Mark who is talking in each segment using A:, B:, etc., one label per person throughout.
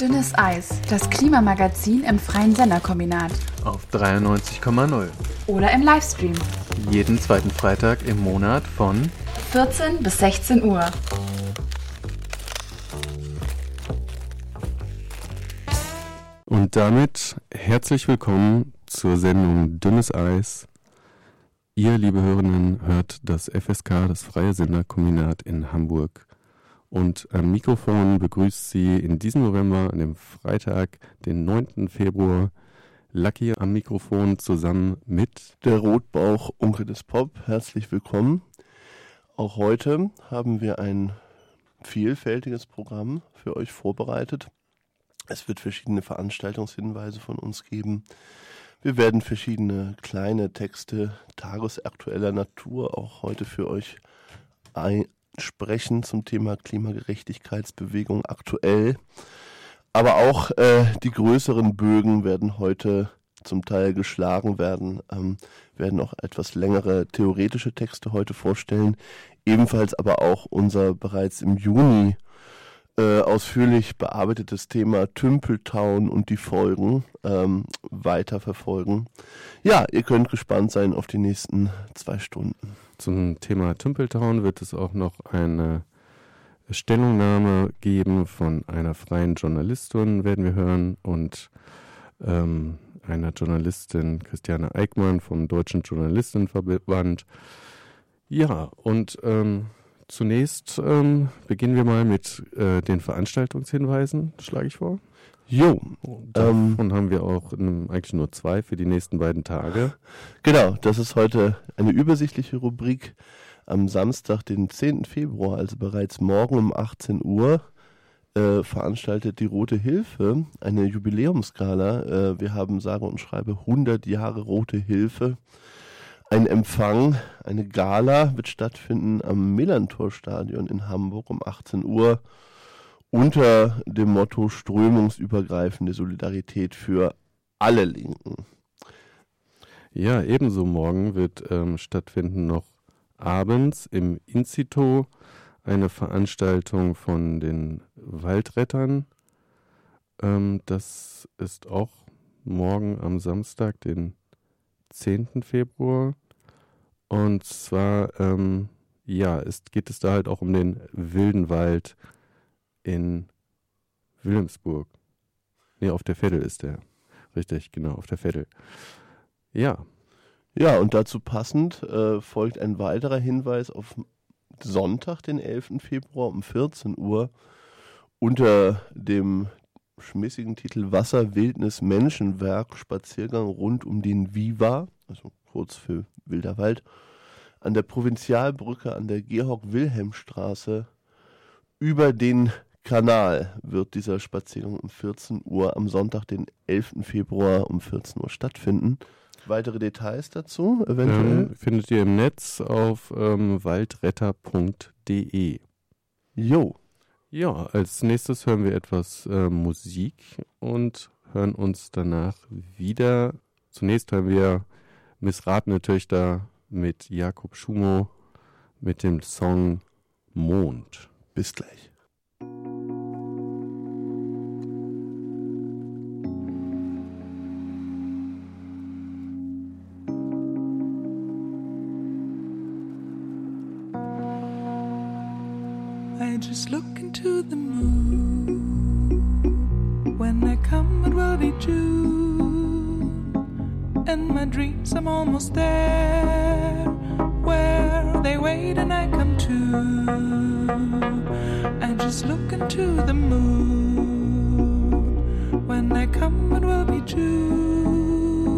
A: Dünnes Eis, das Klimamagazin im Freien Senderkombinat.
B: Auf 93,0.
A: Oder im Livestream.
B: Jeden zweiten Freitag im Monat von
A: 14 bis 16 Uhr.
C: Und damit herzlich willkommen zur Sendung Dünnes Eis. Ihr, liebe Hörerinnen, hört das FSK, das Freie Senderkombinat in Hamburg. Und am Mikrofon begrüßt sie in diesem November, an dem Freitag, den 9. Februar, Lucky am Mikrofon zusammen mit
D: der Rotbauch Onkel des Pop. Herzlich willkommen. Auch heute haben wir ein vielfältiges Programm für euch vorbereitet. Es wird verschiedene Veranstaltungshinweise von uns geben. Wir werden verschiedene kleine Texte tagesaktueller Natur auch heute für euch sprechen zum Thema Klimagerechtigkeitsbewegung aktuell. Aber auch äh, die größeren Bögen werden heute zum Teil geschlagen werden, ähm, werden auch etwas längere theoretische Texte heute vorstellen. Ebenfalls aber auch unser bereits im Juni äh, ausführlich bearbeitetes Thema Tümpeltown und die Folgen ähm, weiterverfolgen. Ja, ihr könnt gespannt sein auf die nächsten zwei Stunden.
C: Zum Thema Tümpeltown wird es auch noch eine Stellungnahme geben von einer freien Journalistin, werden wir hören, und ähm, einer Journalistin, Christiane Eickmann vom Deutschen Journalistenverband. Ja, und ähm, zunächst ähm, beginnen wir mal mit äh, den Veranstaltungshinweisen, schlage ich vor.
D: Jo.
C: Davon ähm, haben wir auch eigentlich nur zwei für die nächsten beiden Tage.
D: Genau, das ist heute eine übersichtliche Rubrik. Am Samstag, den 10. Februar, also bereits morgen um 18 Uhr, äh, veranstaltet die Rote Hilfe eine Jubiläumsgala. Äh, wir haben sage und schreibe 100 Jahre Rote Hilfe. Ein Empfang, eine Gala wird stattfinden am Millantor-Stadion in Hamburg um 18 Uhr unter dem Motto strömungsübergreifende Solidarität für alle Linken.
C: Ja, ebenso morgen wird ähm, stattfinden noch abends im Incito eine Veranstaltung von den Waldrettern. Ähm, das ist auch morgen am Samstag, den 10. Februar. Und zwar, ähm, ja, ist, geht es da halt auch um den wilden Wald in Wilhelmsburg. Nee, auf der Veddel ist der. Richtig, genau, auf der Veddel. Ja.
D: Ja, und dazu passend äh, folgt ein weiterer Hinweis auf Sonntag, den 11. Februar um 14 Uhr unter dem schmissigen Titel Wasser, Wildnis, Menschenwerk, Spaziergang rund um den Viva, also kurz für Wilder Wald, an der Provinzialbrücke an der Georg-Wilhelm-Straße über den Kanal wird dieser Spaziergang um 14 Uhr am Sonntag, den 11. Februar um 14 Uhr stattfinden. Weitere Details dazu eventuell?
C: Ähm, findet ihr im Netz auf ähm, waldretter.de.
D: Jo.
C: Ja, als nächstes hören wir etwas äh, Musik und hören uns danach wieder. Zunächst hören wir Missratene Töchter mit Jakob Schumo mit dem Song Mond.
D: Bis gleich.
E: Into the moon. When I come, it will be June. In my dreams, I'm almost there. Where they wait and I come to. I just look into the moon. When I come, it will be June.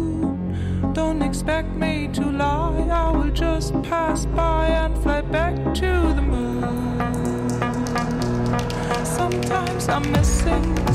E: Don't expect me to lie, I will just pass by and fly back to the moon. Sometimes I'm missing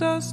E: Does.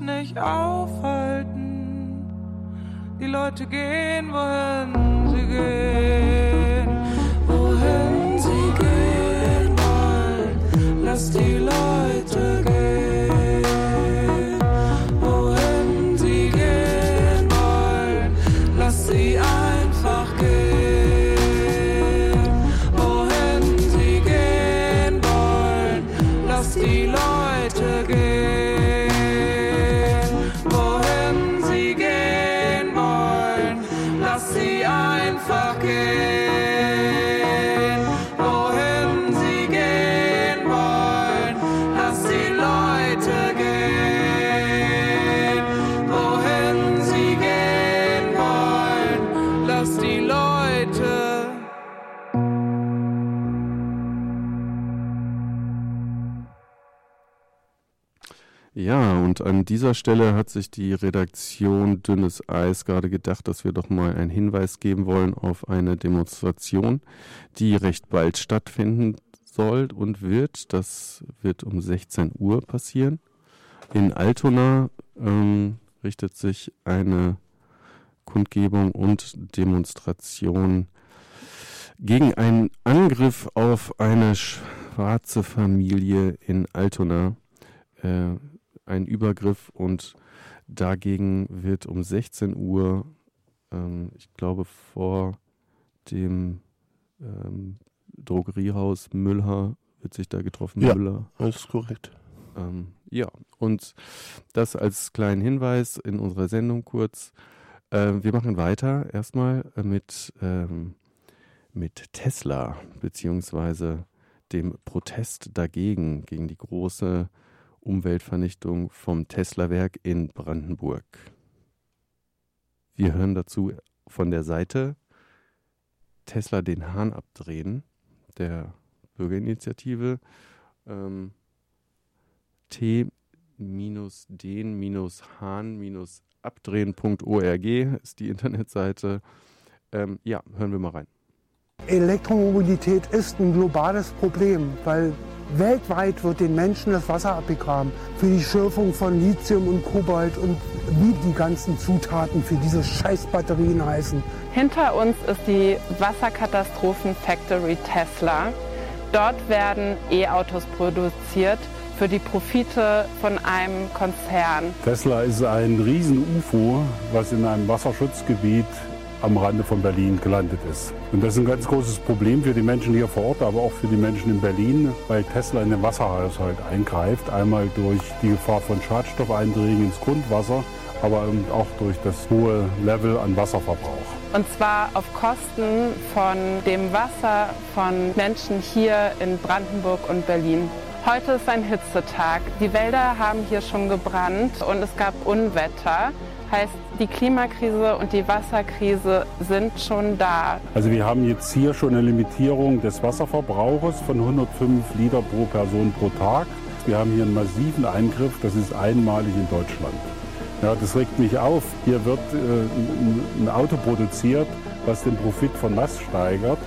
C: Ja, und an dieser Stelle hat sich die Redaktion Dünnes Eis gerade gedacht, dass wir doch mal einen Hinweis geben wollen auf eine Demonstration, die recht bald stattfinden soll und wird. Das wird um 16 Uhr passieren. In Altona ähm, richtet sich eine Kundgebung und Demonstration gegen einen Angriff auf eine schwarze Familie in Altona. Äh, ein Übergriff und dagegen wird um 16 Uhr, ähm, ich glaube vor dem ähm, Drogeriehaus Müller, wird sich da getroffen,
D: Ja.
C: Müller.
D: Das ist korrekt.
C: Ähm, ja, und das als kleinen Hinweis in unserer Sendung kurz. Ähm, wir machen weiter erstmal äh, mit, ähm, mit Tesla, beziehungsweise dem Protest dagegen, gegen die große Umweltvernichtung vom Tesla-Werk in Brandenburg. Wir hören dazu von der Seite Tesla den Hahn abdrehen, der Bürgerinitiative. Ähm, t-den-hahn-abdrehen.org ist die Internetseite. Ähm, ja, hören wir mal rein.
F: Elektromobilität ist ein globales Problem, weil weltweit wird den Menschen das Wasser abgegraben für die Schürfung von Lithium und Kobalt und wie die ganzen Zutaten für diese Scheißbatterien heißen.
G: Hinter uns ist die Wasserkatastrophen-Factory Tesla. Dort werden E-Autos produziert für die Profite von einem Konzern.
H: Tesla ist ein Riesen-UFO, was in einem Wasserschutzgebiet am Rande von Berlin gelandet ist. Und das ist ein ganz großes Problem für die Menschen hier vor Ort, aber auch für die Menschen in Berlin, weil Tesla in den Wasserhaushalt eingreift. Einmal durch die Gefahr von Schadstoffeindringen ins Grundwasser, aber auch durch das hohe Level an Wasserverbrauch.
G: Und zwar auf Kosten von dem Wasser von Menschen hier in Brandenburg und Berlin. Heute ist ein Hitzetag. Die Wälder haben hier schon gebrannt und es gab Unwetter. Heißt, die Klimakrise und die Wasserkrise sind schon da.
H: Also wir haben jetzt hier schon eine Limitierung des Wasserverbrauches von 105 Liter pro Person pro Tag. Wir haben hier einen massiven Eingriff, das ist einmalig in Deutschland. Ja, das regt mich auf. Hier wird äh, ein Auto produziert, was den Profit von Last steigert.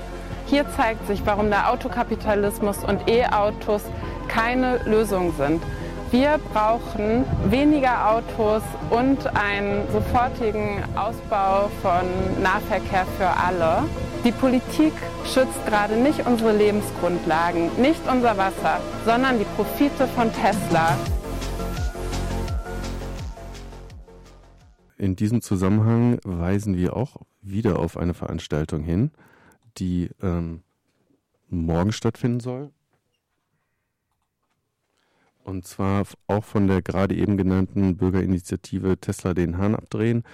G: Hier zeigt sich, warum der Autokapitalismus und E-Autos keine Lösung sind. Wir brauchen weniger Autos und einen sofortigen Ausbau von Nahverkehr für alle. Die Politik schützt gerade nicht unsere Lebensgrundlagen, nicht unser Wasser, sondern die Profite von Tesla.
C: In diesem Zusammenhang weisen wir auch wieder auf eine Veranstaltung hin, die ähm, morgen stattfinden soll. Und zwar auch von der gerade eben genannten Bürgerinitiative Tesla den Hahn abdrehen,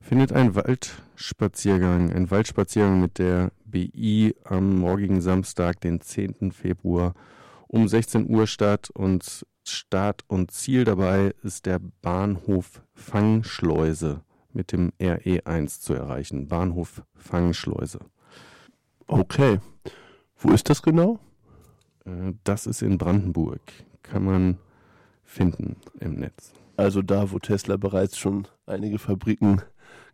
C: findet ein Waldspaziergang, ein Waldspaziergang mit der BI am morgigen Samstag, den 10. Februar um 16 Uhr statt und Start und Ziel dabei ist der Bahnhof Fangschleuse mit dem RE1 zu erreichen. Bahnhof Fangschleuse.
D: Okay. Wo ist das genau?
C: Äh, Das ist in Brandenburg. Kann man finden im Netz.
D: Also da, wo Tesla bereits schon einige Fabriken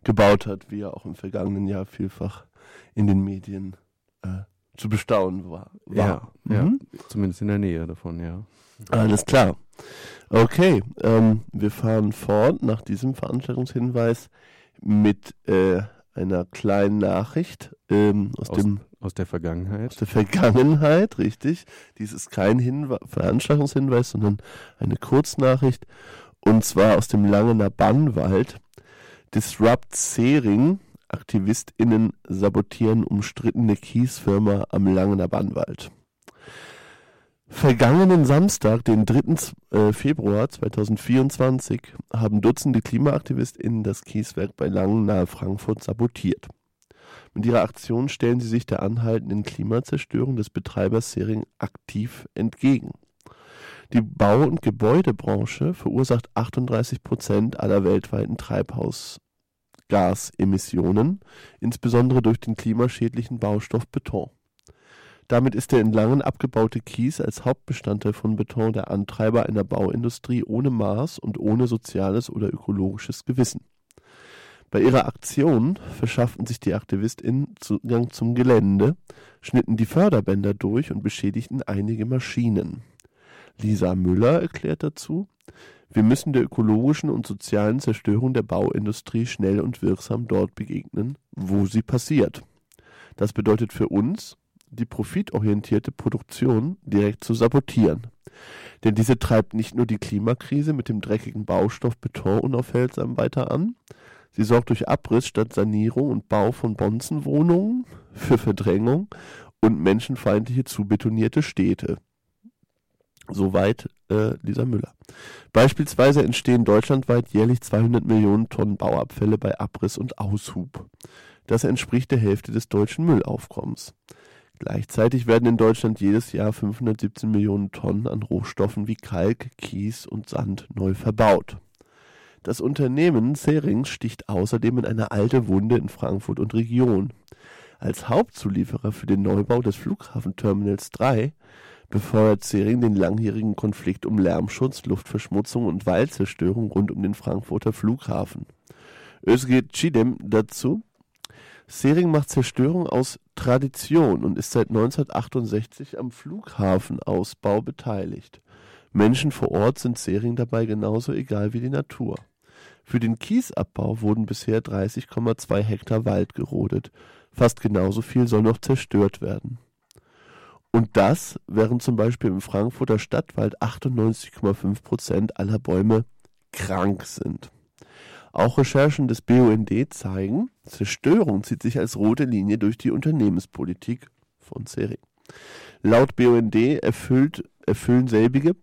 D: gebaut hat, wie er auch im vergangenen Jahr vielfach in den Medien äh, zu bestaunen war. war.
C: Ja, ja,
D: Mhm.
C: zumindest in der Nähe davon, ja.
D: Alles klar. Okay, ähm, wir fahren fort nach diesem Veranstaltungshinweis mit äh, einer kleinen Nachricht ähm, aus,
C: Aus-
D: dem,
C: Aus der
D: aus
C: Vergangenheit.
D: der Vergangenheit, richtig. Dies ist kein Hinwe Veranstaltungshinweis, sondern eine Kurznachricht. Und zwar aus dem Langener Bannwald. Disrupt Sering. AktivistInnen sabotieren umstrittene Kiesfirma am Langener Bannwald. Vergangenen Samstag, den 3. Z- äh, Februar 2024, haben Dutzende KlimaaktivistInnen das Kieswerk bei Langen nahe Frankfurt sabotiert. Mit ihrer Aktion stellen sie sich der anhaltenden Klimazerstörung des Betreibers Sering aktiv entgegen. Die Bau- und Gebäudebranche verursacht 38 Prozent aller weltweiten Treibhausgasemissionen, insbesondere durch den klimaschädlichen Baustoff Beton. Damit ist der in Langen abgebaute Kies als Hauptbestandteil von Beton der Antreiber einer Bauindustrie ohne Maß und ohne soziales oder ökologisches Gewissen. Bei ihrer Aktion verschafften sich die AktivistInnen Zugang zum Gelände, schnitten die Förderbänder durch und beschädigten einige Maschinen. Lisa Müller erklärt dazu, wir müssen der ökologischen und sozialen Zerstörung der Bauindustrie schnell und wirksam dort begegnen, wo sie passiert. Das bedeutet für uns, die profitorientierte Produktion direkt zu sabotieren. Denn diese treibt nicht nur die Klimakrise mit dem dreckigen Baustoff Beton unaufhaltsam weiter an, sie sorgt durch Abriss statt Sanierung und Bau von Bonzenwohnungen für Verdrängung und menschenfeindliche zubetonierte Städte. Soweit äh, Lisa Müller. Beispielsweise entstehen deutschlandweit jährlich 200 Millionen Tonnen Bauabfälle bei Abriss und Aushub. Das entspricht der Hälfte des deutschen Müllaufkommens. Gleichzeitig werden in Deutschland jedes Jahr 517 Millionen Tonnen an Rohstoffen wie Kalk, Kies und Sand neu verbaut. Das Unternehmen Serings sticht außerdem in eine alte Wunde in Frankfurt und Region. Als Hauptzulieferer für den Neubau des Flughafenterminals 3 befeuert Sering den langjährigen Konflikt um Lärmschutz, Luftverschmutzung und Waldzerstörung rund um den Frankfurter Flughafen. Özge Çiğdem dazu. Sering macht Zerstörung aus Tradition und ist seit 1968 am Flughafenausbau beteiligt. Menschen vor Ort sind Sering dabei genauso egal wie die Natur. Für den Kiesabbau wurden bisher 30,2 Hektar Wald gerodet. Fast genauso viel soll noch zerstört werden. Und das, während zum Beispiel im Frankfurter Stadtwald 98,5 Prozent aller Bäume krank sind. Auch Recherchen des BUND zeigen, Zerstörung zieht sich als rote Linie durch die Unternehmenspolitik von Sering. Laut BUND erfüllt, erfüllen selbige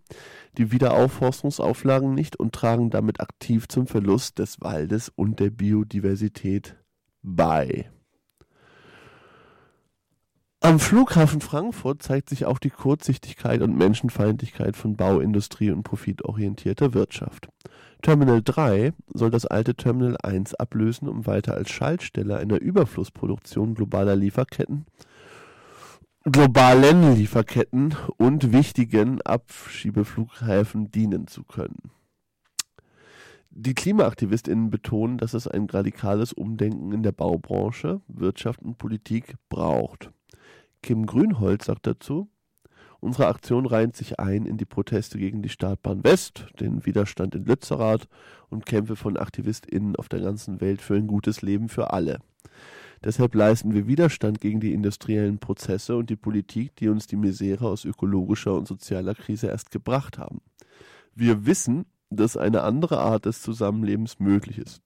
D: die Wiederaufforstungsauflagen nicht und tragen damit aktiv zum Verlust des Waldes und der Biodiversität bei. Am Flughafen Frankfurt zeigt sich auch die Kurzsichtigkeit und Menschenfeindlichkeit von Bauindustrie und profitorientierter Wirtschaft. Terminal 3 soll das alte Terminal 1 ablösen, um weiter als Schaltstelle einer Überflussproduktion globaler Lieferketten, globalen Lieferketten und wichtigen Abschiebeflughäfen dienen zu können. Die KlimaaktivistInnen betonen, dass es ein radikales Umdenken in der Baubranche, Wirtschaft und Politik braucht. Kim Grünholz sagt dazu, unsere Aktion reiht sich ein in die Proteste gegen die Startbahn West, den Widerstand in Lützerath und Kämpfe von AktivistInnen auf der ganzen Welt für ein gutes Leben für alle. Deshalb leisten wir Widerstand gegen die industriellen Prozesse und die Politik, die uns die Misere aus ökologischer und sozialer Krise erst gebracht haben. Wir wissen, dass eine andere Art des Zusammenlebens möglich ist.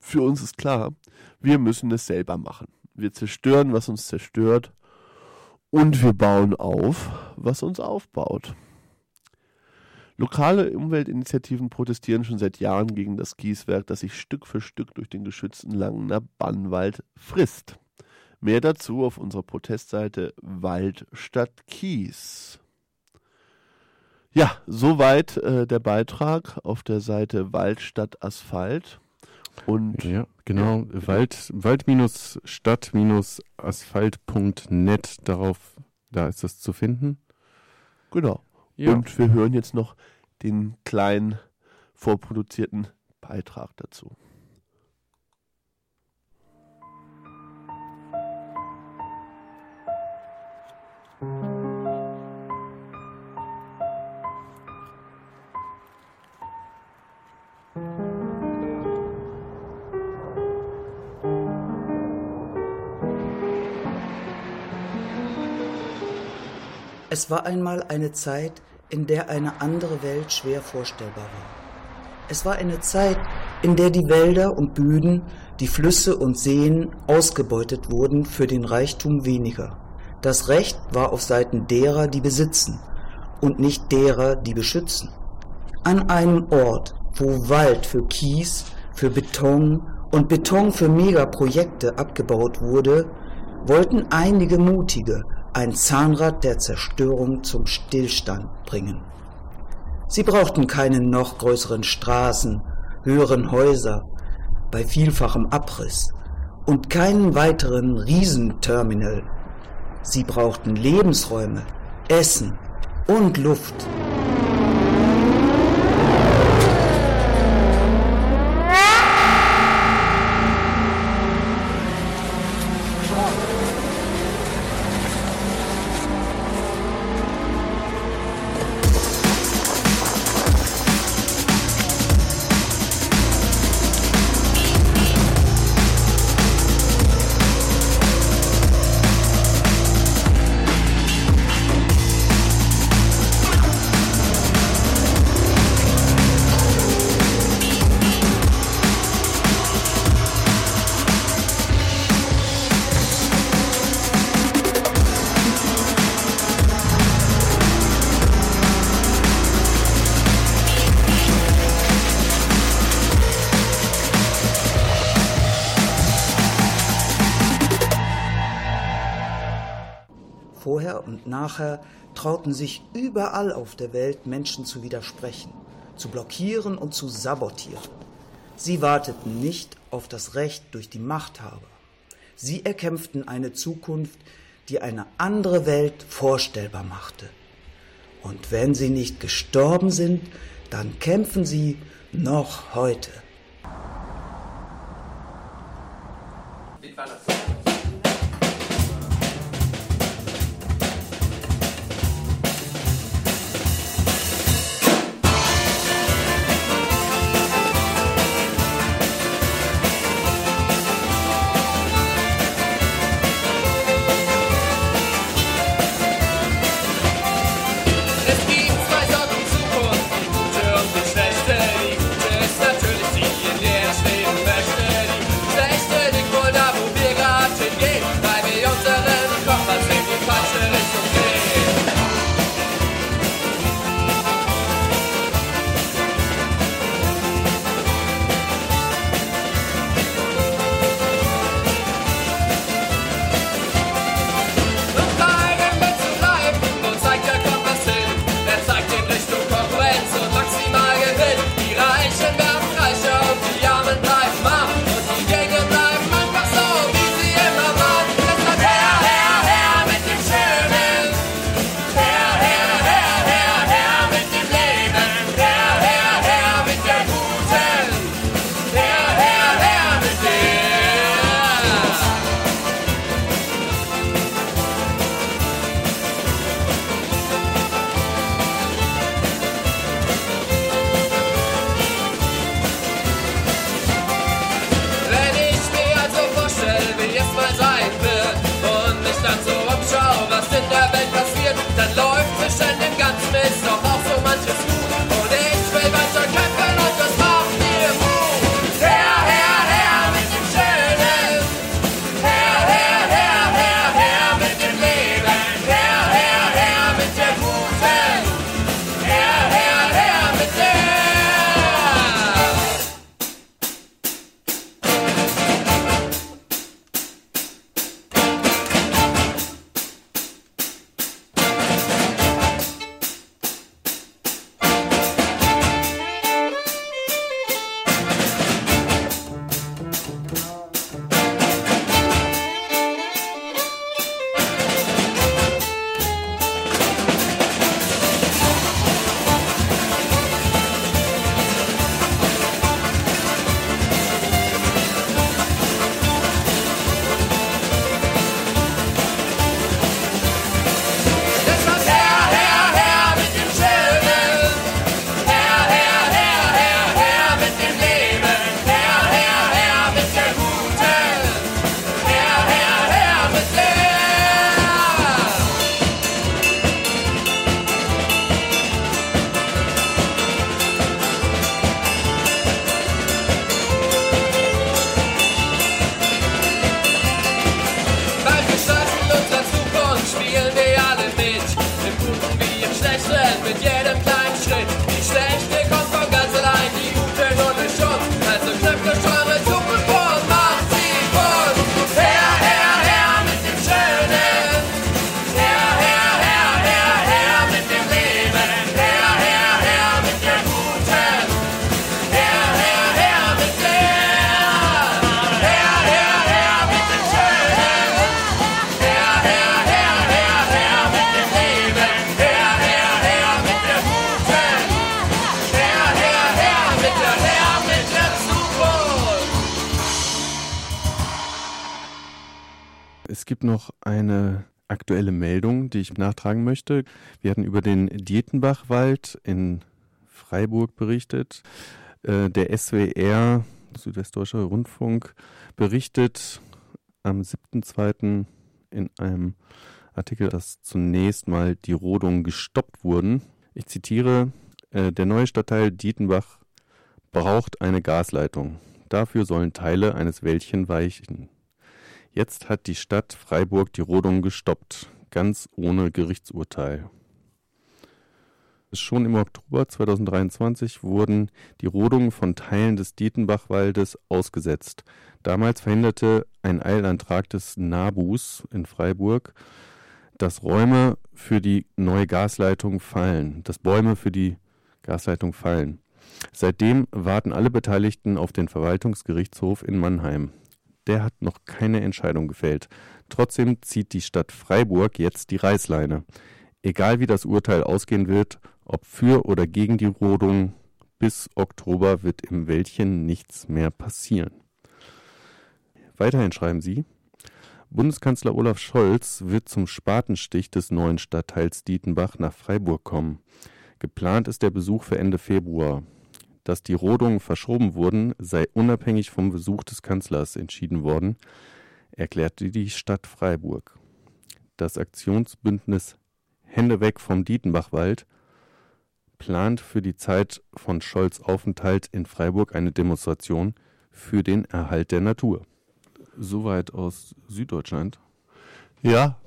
D: Für uns ist klar, wir müssen es selber machen. Wir zerstören, was uns zerstört und wir bauen auf, was uns aufbaut. Lokale Umweltinitiativen protestieren schon seit Jahren gegen das Kieswerk, das sich Stück für Stück durch den geschützten Langener Bannwald frisst. Mehr dazu auf unserer Protestseite Wald statt Kies. Ja, soweit äh, der Beitrag auf der Seite Wald statt Asphalt. Und
C: ja, genau, ja. Wald, Wald-Stadt-Asphalt.net, darauf, da ist das zu finden.
D: Genau. Ja. Und wir hören jetzt noch den kleinen vorproduzierten Beitrag dazu.
I: Es war einmal eine Zeit, in der eine andere Welt schwer vorstellbar war. Es war eine Zeit, in der die Wälder und Böden, die Flüsse und Seen ausgebeutet wurden für den Reichtum weniger. Das Recht war auf Seiten derer, die besitzen, und nicht derer, die beschützen. An einem Ort, wo Wald für Kies, für Beton und Beton für Megaprojekte abgebaut wurde, wollten einige Mutige ein Zahnrad der Zerstörung zum Stillstand bringen. Sie brauchten keine noch größeren Straßen, höheren Häuser bei vielfachem Abriss und keinen weiteren Riesenterminal. Sie brauchten Lebensräume, Essen und Luft. Nachher trauten sich überall auf der Welt Menschen zu widersprechen, zu blockieren und zu sabotieren. Sie warteten nicht auf das Recht durch die Machthaber. Sie erkämpften eine Zukunft, die eine andere Welt vorstellbar machte. Und wenn sie nicht gestorben sind, dann kämpfen sie noch heute.
J: Es
C: nachtragen möchte. Wir hatten über den Dietenbachwald in Freiburg berichtet. Äh, Der SWR, Südwestdeutscher Rundfunk, berichtet am 7.2. in einem Artikel, dass zunächst mal die Rodungen gestoppt wurden. Ich zitiere, äh, der neue Stadtteil Dietenbach braucht eine Gasleitung. Dafür sollen Teile eines Wäldchen weichen. Jetzt hat die Stadt Freiburg die Rodung gestoppt, ganz ohne Gerichtsurteil. Schon im Oktober 2023 wurden die Rodungen von Teilen des Dietenbachwaldes ausgesetzt. Damals verhinderte ein Eilantrag des NABUs in Freiburg dass Räume für die neue Gasleitung fallen, dass Bäume für die Gasleitung fallen. Seitdem warten alle Beteiligten auf den Verwaltungsgerichtshof in Mannheim. Der hat noch keine Entscheidung gefällt. Trotzdem zieht die Stadt Freiburg jetzt die Reißleine. Egal wie das Urteil ausgehen wird, ob für oder gegen die Rodung, bis Oktober wird im Wäldchen nichts mehr passieren. Weiterhin schreiben sie, Bundeskanzler Olaf Scholz wird zum Spatenstich des neuen Stadtteils Dietenbach nach Freiburg kommen. Geplant ist der Besuch für Ende Februar. Dass die Rodungen verschoben wurden, sei unabhängig vom Besuch des Kanzlers entschieden worden, erklärte die Stadt Freiburg. Das Aktionsbündnis Hände weg vom Dietenbachwald plant für die Zeit von Scholz Aufenthalt in Freiburg eine Demonstration für den Erhalt der Natur. Soweit aus Süddeutschland.
D: Ja,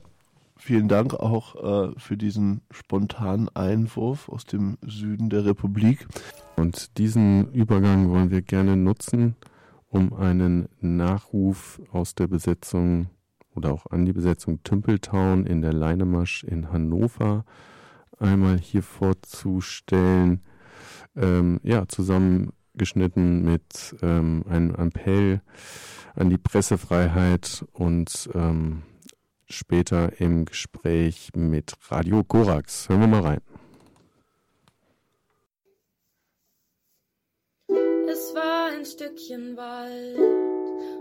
D: vielen Dank auch äh, für diesen spontanen Einwurf aus dem Süden der Republik.
C: Und diesen Übergang wollen wir gerne nutzen, um einen Nachruf aus der Besetzung oder auch an die Besetzung Tümpeltown in der Leinemasch in Hannover einmal hier vorzustellen. Ähm, ja, zusammengeschnitten mit ähm, einem Appell an die Pressefreiheit und ähm, später im Gespräch mit Radio Korax. Hören wir mal rein.
K: Ein Stückchen Wald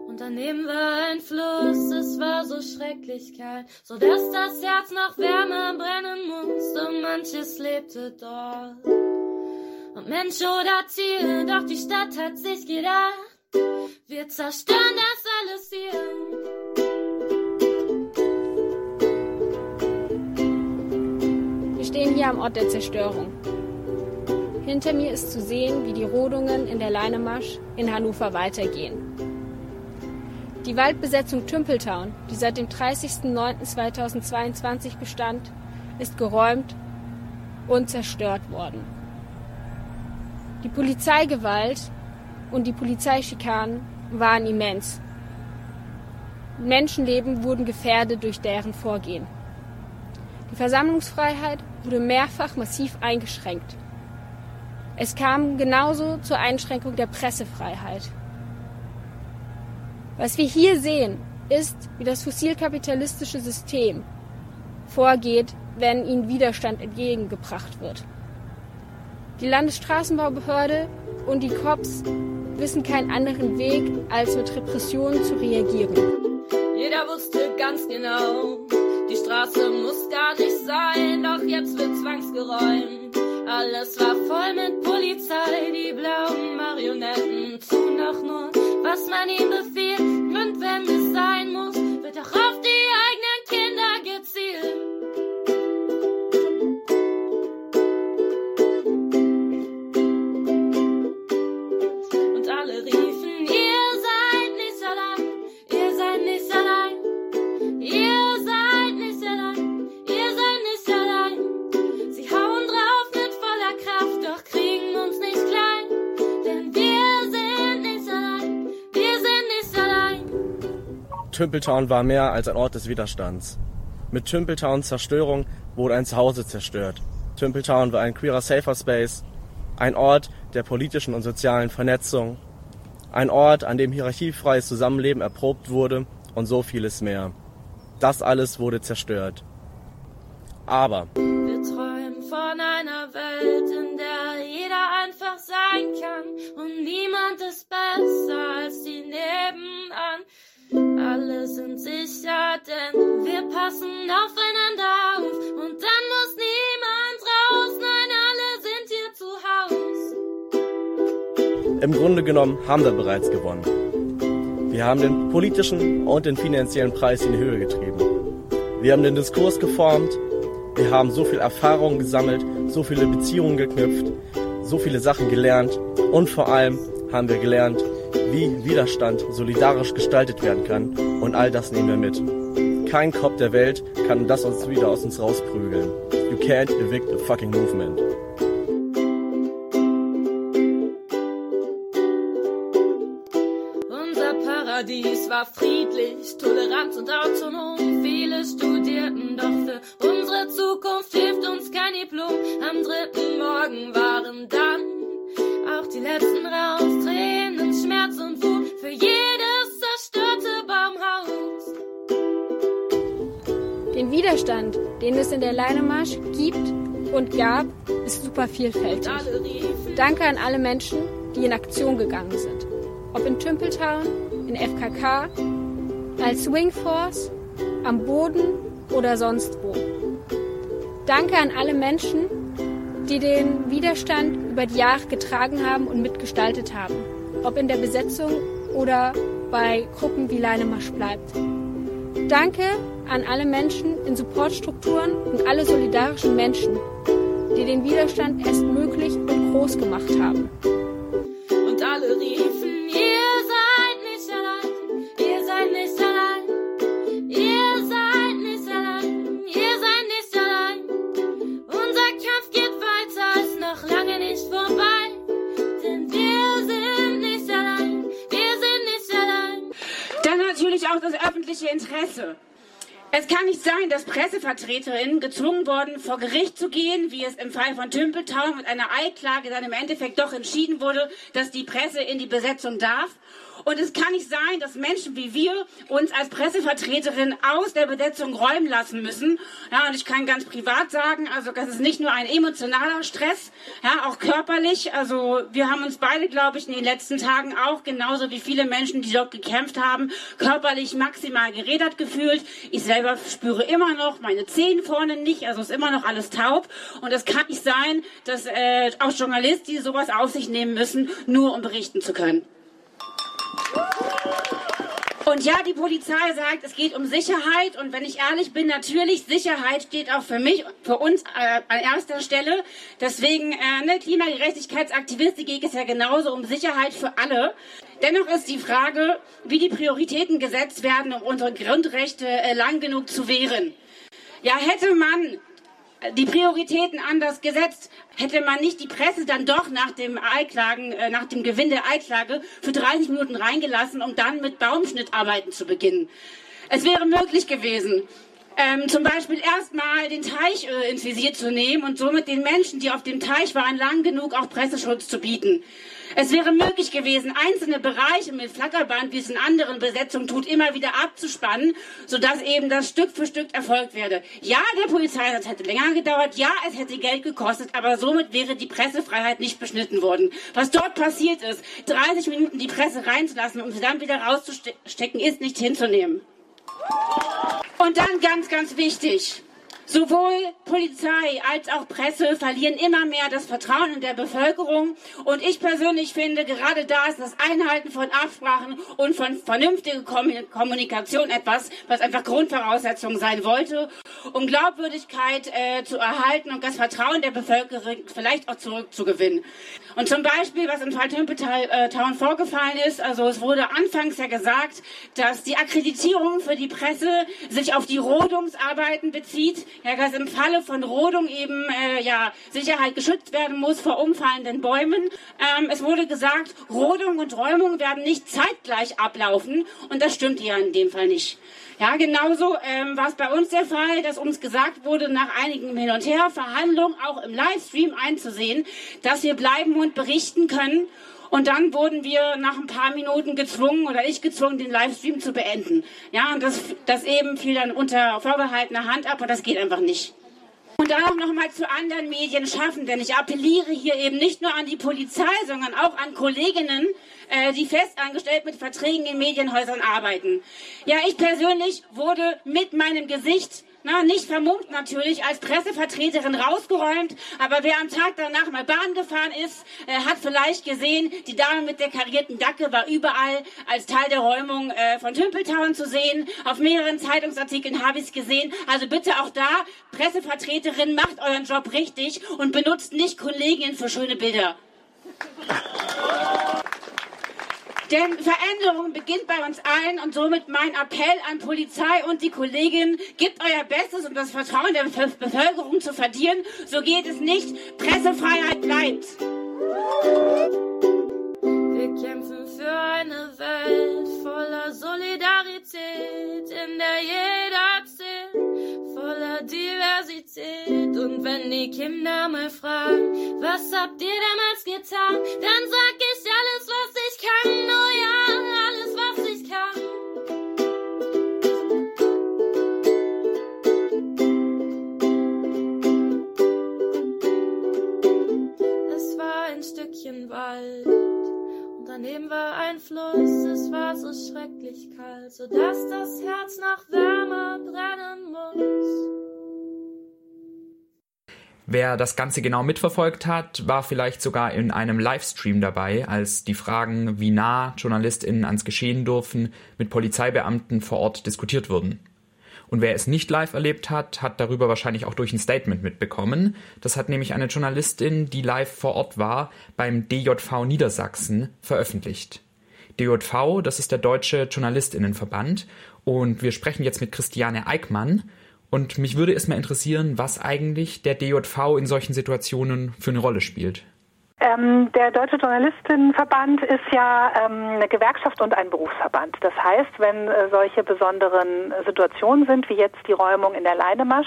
K: und daneben war ein Fluss. Es war so schrecklich kalt, so dass das Herz nach Wärme brennen musste. Manches lebte dort. Und Mensch oder Tier, doch die Stadt hat sich gedacht, wir zerstören das alles hier.
L: Wir stehen hier am Ort der Zerstörung. Hinter mir ist zu sehen, wie die Rodungen in der Leinemasch in Hannover weitergehen. Die Waldbesetzung Tümpeltown, die seit dem 30.09.2022 bestand, ist geräumt und zerstört worden. Die Polizeigewalt und die Polizeischikanen waren immens. Menschenleben wurden gefährdet durch deren Vorgehen. Die Versammlungsfreiheit wurde mehrfach massiv eingeschränkt. Es kam genauso zur Einschränkung der Pressefreiheit. Was wir hier sehen, ist, wie das fossilkapitalistische System vorgeht, wenn ihnen Widerstand entgegengebracht wird. Die Landesstraßenbaubehörde und die Cops wissen keinen anderen Weg, als mit Repressionen zu reagieren.
K: Jeder wusste ganz genau, die Straße muss gar nicht sein, doch jetzt wird zwangsgeräumt. Alles war voll mit Polizei, die blauen Marionetten tun doch nur, was man ihnen befiehlt. Und wenn es sein muss, wird auch auf die eigenen Kinder gezielt.
M: Tümpeltown war mehr als ein Ort des Widerstands. Mit Tümpeltowns Zerstörung wurde ein Zuhause zerstört. Tümpeltown war ein queerer Safer Space, ein Ort der politischen und sozialen Vernetzung, ein Ort, an dem hierarchiefreies Zusammenleben erprobt wurde und so vieles mehr. Das alles wurde zerstört. Aber
K: Wir träumen von einer Welt, in der jeder einfach sein kann und niemand ist besser als die nebenan. Alle sind sicher, denn wir passen aufeinander auf und dann muss niemand raus. Nein, alle sind hier zu Haus.
M: im Grunde genommen haben wir bereits gewonnen. Wir haben den politischen und den finanziellen Preis in die Höhe getrieben. Wir haben den Diskurs geformt, wir haben so viel Erfahrung gesammelt, so viele Beziehungen geknüpft, so viele Sachen gelernt und vor allem haben wir gelernt, wie Widerstand solidarisch gestaltet werden kann und all das nehmen wir mit. Kein Kopf der Welt kann das uns wieder aus uns rausprügeln. You can't evict a fucking movement.
K: Unser Paradies war friedlich, tolerant und autonom. Viele studierten, doch für unsere Zukunft hilft uns kein Diplom. Am dritten Morgen waren dann auch die letzten raus. Tränen, Schmerz und Wut für jedes zerstörte Baumhaus.
L: Den Widerstand, den es in der Leinemarsch gibt und gab, ist super vielfältig. Danke an alle Menschen, die in Aktion gegangen sind. Ob in Tümpeltown, in FKK, als Swingforce, am Boden oder sonst wo. Danke an alle Menschen, die den Widerstand über die Jahre getragen haben und mitgestaltet haben. Ob in der Besetzung oder bei Gruppen wie Leinemarsch bleibt. Danke an alle Menschen in Supportstrukturen und alle solidarischen Menschen, die den Widerstand erst möglich und groß gemacht haben.
N: Natürlich auch das öffentliche Interesse. Es kann nicht sein, dass Pressevertreterinnen gezwungen wurden, vor Gericht zu gehen, wie es im Fall von Tümpeltown mit einer Eilklage dann im Endeffekt doch entschieden wurde, dass die Presse in die Besetzung darf. Und es kann nicht sein, dass Menschen wie wir uns als Pressevertreterin aus der Besetzung räumen lassen müssen. Ja, und ich kann ganz privat sagen, also das ist nicht nur ein emotionaler Stress, ja, auch körperlich. Also wir haben uns beide, glaube ich, in den letzten Tagen auch genauso wie viele Menschen, die dort gekämpft haben, körperlich maximal gerädert gefühlt. Ich selber spüre immer noch meine Zehen vorne nicht, also ist immer noch alles taub. Und es kann nicht sein, dass äh, auch Journalisten, die sowas auf sich nehmen müssen, nur um berichten zu können. Und ja, die Polizei sagt, es geht um Sicherheit. Und wenn ich ehrlich bin, natürlich, Sicherheit steht auch für mich, für uns äh, an erster Stelle. Deswegen, äh, ne, Klimagerechtigkeitsaktivisten geht es ja genauso um Sicherheit für alle. Dennoch ist die Frage, wie die Prioritäten gesetzt werden, um unsere Grundrechte äh, lang genug zu wehren. Ja, hätte man die Prioritäten anders gesetzt, hätte man nicht die Presse dann doch nach dem Eiklagen, äh, nach dem Gewinn der Eiklage für 30 Minuten reingelassen, um dann mit Baumschnittarbeiten zu beginnen. Es wäre möglich gewesen, ähm, zum Beispiel erstmal den Teich äh, ins Visier zu nehmen und somit den Menschen, die auf dem Teich waren, lang genug auch Presseschutz zu bieten. Es wäre möglich gewesen, einzelne Bereiche mit Flatterband, wie es in anderen Besetzungen tut, immer wieder abzuspannen, sodass eben das Stück für Stück erfolgt werde. Ja, der Polizeieinsatz hätte länger gedauert, ja, es hätte Geld gekostet, aber somit wäre die Pressefreiheit nicht beschnitten worden. Was dort passiert ist, 30 Minuten die Presse reinzulassen, um sie dann wieder rauszustecken, ist nicht hinzunehmen. Und dann ganz, ganz wichtig. Sowohl Polizei als auch Presse verlieren immer mehr das Vertrauen in der Bevölkerung. Und ich persönlich finde, gerade da ist das Einhalten von Absprachen und von vernünftiger Kommunikation etwas, was einfach Grundvoraussetzung sein wollte, um Glaubwürdigkeit äh, zu erhalten und das Vertrauen der Bevölkerung vielleicht auch zurückzugewinnen. Und zum Beispiel, was im Fall Tümpeltown vorgefallen ist, also es wurde anfangs ja gesagt, dass die Akkreditierung für die Presse sich auf die Rodungsarbeiten bezieht ja, dass im Falle von Rodung eben äh, ja, Sicherheit geschützt werden muss vor umfallenden Bäumen. Ähm, es wurde gesagt, Rodung und Räumung werden nicht zeitgleich ablaufen und das stimmt ja in dem Fall nicht. Ja, genauso ähm, war es bei uns der Fall, dass uns gesagt wurde, nach einigen Hin und Her Verhandlungen auch im Livestream einzusehen, dass wir bleiben und berichten können. Und dann wurden wir nach ein paar Minuten gezwungen oder ich gezwungen, den Livestream zu beenden. Ja, und das, das eben fiel dann unter vorgehaltener Hand ab und das geht einfach nicht. Und auch nochmal zu anderen Medienschaffenden. Ich appelliere hier eben nicht nur an die Polizei, sondern auch an Kolleginnen, äh, die festangestellt mit Verträgen in Medienhäusern arbeiten. Ja, ich persönlich wurde mit meinem Gesicht na, nicht vermummt natürlich, als Pressevertreterin rausgeräumt. Aber wer am Tag danach mal Bahn gefahren ist, äh, hat vielleicht gesehen, die Dame mit der karierten Dacke war überall als Teil der Räumung äh, von Tümpeltown zu sehen. Auf mehreren Zeitungsartikeln habe ich es gesehen. Also bitte auch da, Pressevertreterin, macht euren Job richtig und benutzt nicht Kolleginnen für schöne Bilder. Denn Veränderung beginnt bei uns allen und somit mein Appell an Polizei und die Kolleginnen, gebt euer Bestes, um das Vertrauen der Bevölkerung zu verdienen. So geht es nicht. Pressefreiheit bleibt.
K: Wir kämpfen für eine Welt voller Sonne. in der jeder zählt, voller Diversität. Und wenn die Kinder mal fragen, was habt ihr damals getan, dann sag daneben war ein Fluss. Es war so schrecklich kalt, sodass das Herz nach Wärme
O: Wer das Ganze genau mitverfolgt hat, war vielleicht sogar in einem Livestream dabei, als die Fragen, wie nah JournalistInnen ans Geschehen dürfen, mit Polizeibeamten vor Ort diskutiert wurden. Und wer es nicht live erlebt hat, hat darüber wahrscheinlich auch durch ein Statement mitbekommen. Das hat nämlich eine Journalistin, die live vor Ort war, beim DJV Niedersachsen veröffentlicht. DJV, das ist der Deutsche Journalistinnenverband. Und wir sprechen jetzt mit Christiane Eickmann. Und mich würde es mal interessieren, was eigentlich der DJV in solchen Situationen für eine Rolle spielt.
P: Ähm, der Deutsche Journalistinnenverband ist ja ähm, eine Gewerkschaft und ein Berufsverband. Das heißt, wenn äh, solche besonderen Situationen sind, wie jetzt die Räumung in der Leinemasch,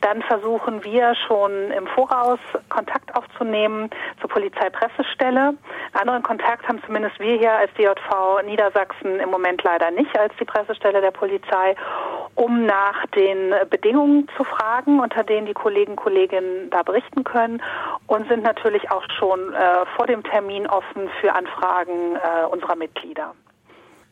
P: dann versuchen wir schon im Voraus Kontakt aufzunehmen zur Polizeipressestelle. Anderen Kontakt haben zumindest wir hier als DJV Niedersachsen im Moment leider nicht als die Pressestelle der Polizei, um nach den Bedingungen zu fragen, unter denen die Kollegen Kolleginnen da berichten können und sind natürlich auch schon äh, vor dem Termin offen für Anfragen äh, unserer Mitglieder.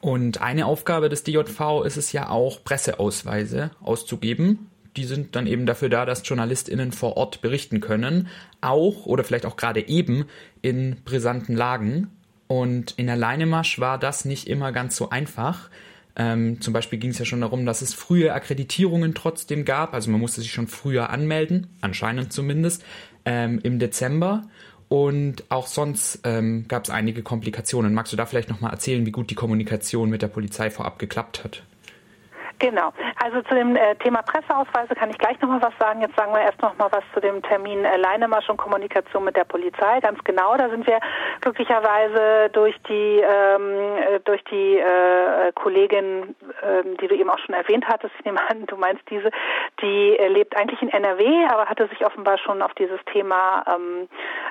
O: Und eine Aufgabe des DJV ist es ja auch, Presseausweise auszugeben. Die sind dann eben dafür da, dass JournalistInnen vor Ort berichten können, auch oder vielleicht auch gerade eben in brisanten Lagen. Und in der Leinemarsch war das nicht immer ganz so einfach. Ähm, zum Beispiel ging es ja schon darum, dass es frühe Akkreditierungen trotzdem gab. Also man musste sich schon früher anmelden, anscheinend zumindest, ähm, im Dezember. Und auch sonst ähm, gab es einige Komplikationen. Magst du da vielleicht nochmal erzählen, wie gut die Kommunikation mit der Polizei vorab geklappt hat?
P: Genau. Also zu dem äh, Thema Presseausweise kann ich gleich nochmal was sagen. Jetzt sagen wir erst nochmal was zu dem Termin äh, Leinemarsch und Kommunikation mit der Polizei. Ganz genau, da sind wir glücklicherweise durch die ähm, äh, durch die äh, Kollegin, äh, die du eben auch schon erwähnt hattest, ich nehme an, du meinst diese, die äh, lebt eigentlich in NRW, aber hatte sich offenbar schon auf dieses Thema, ähm,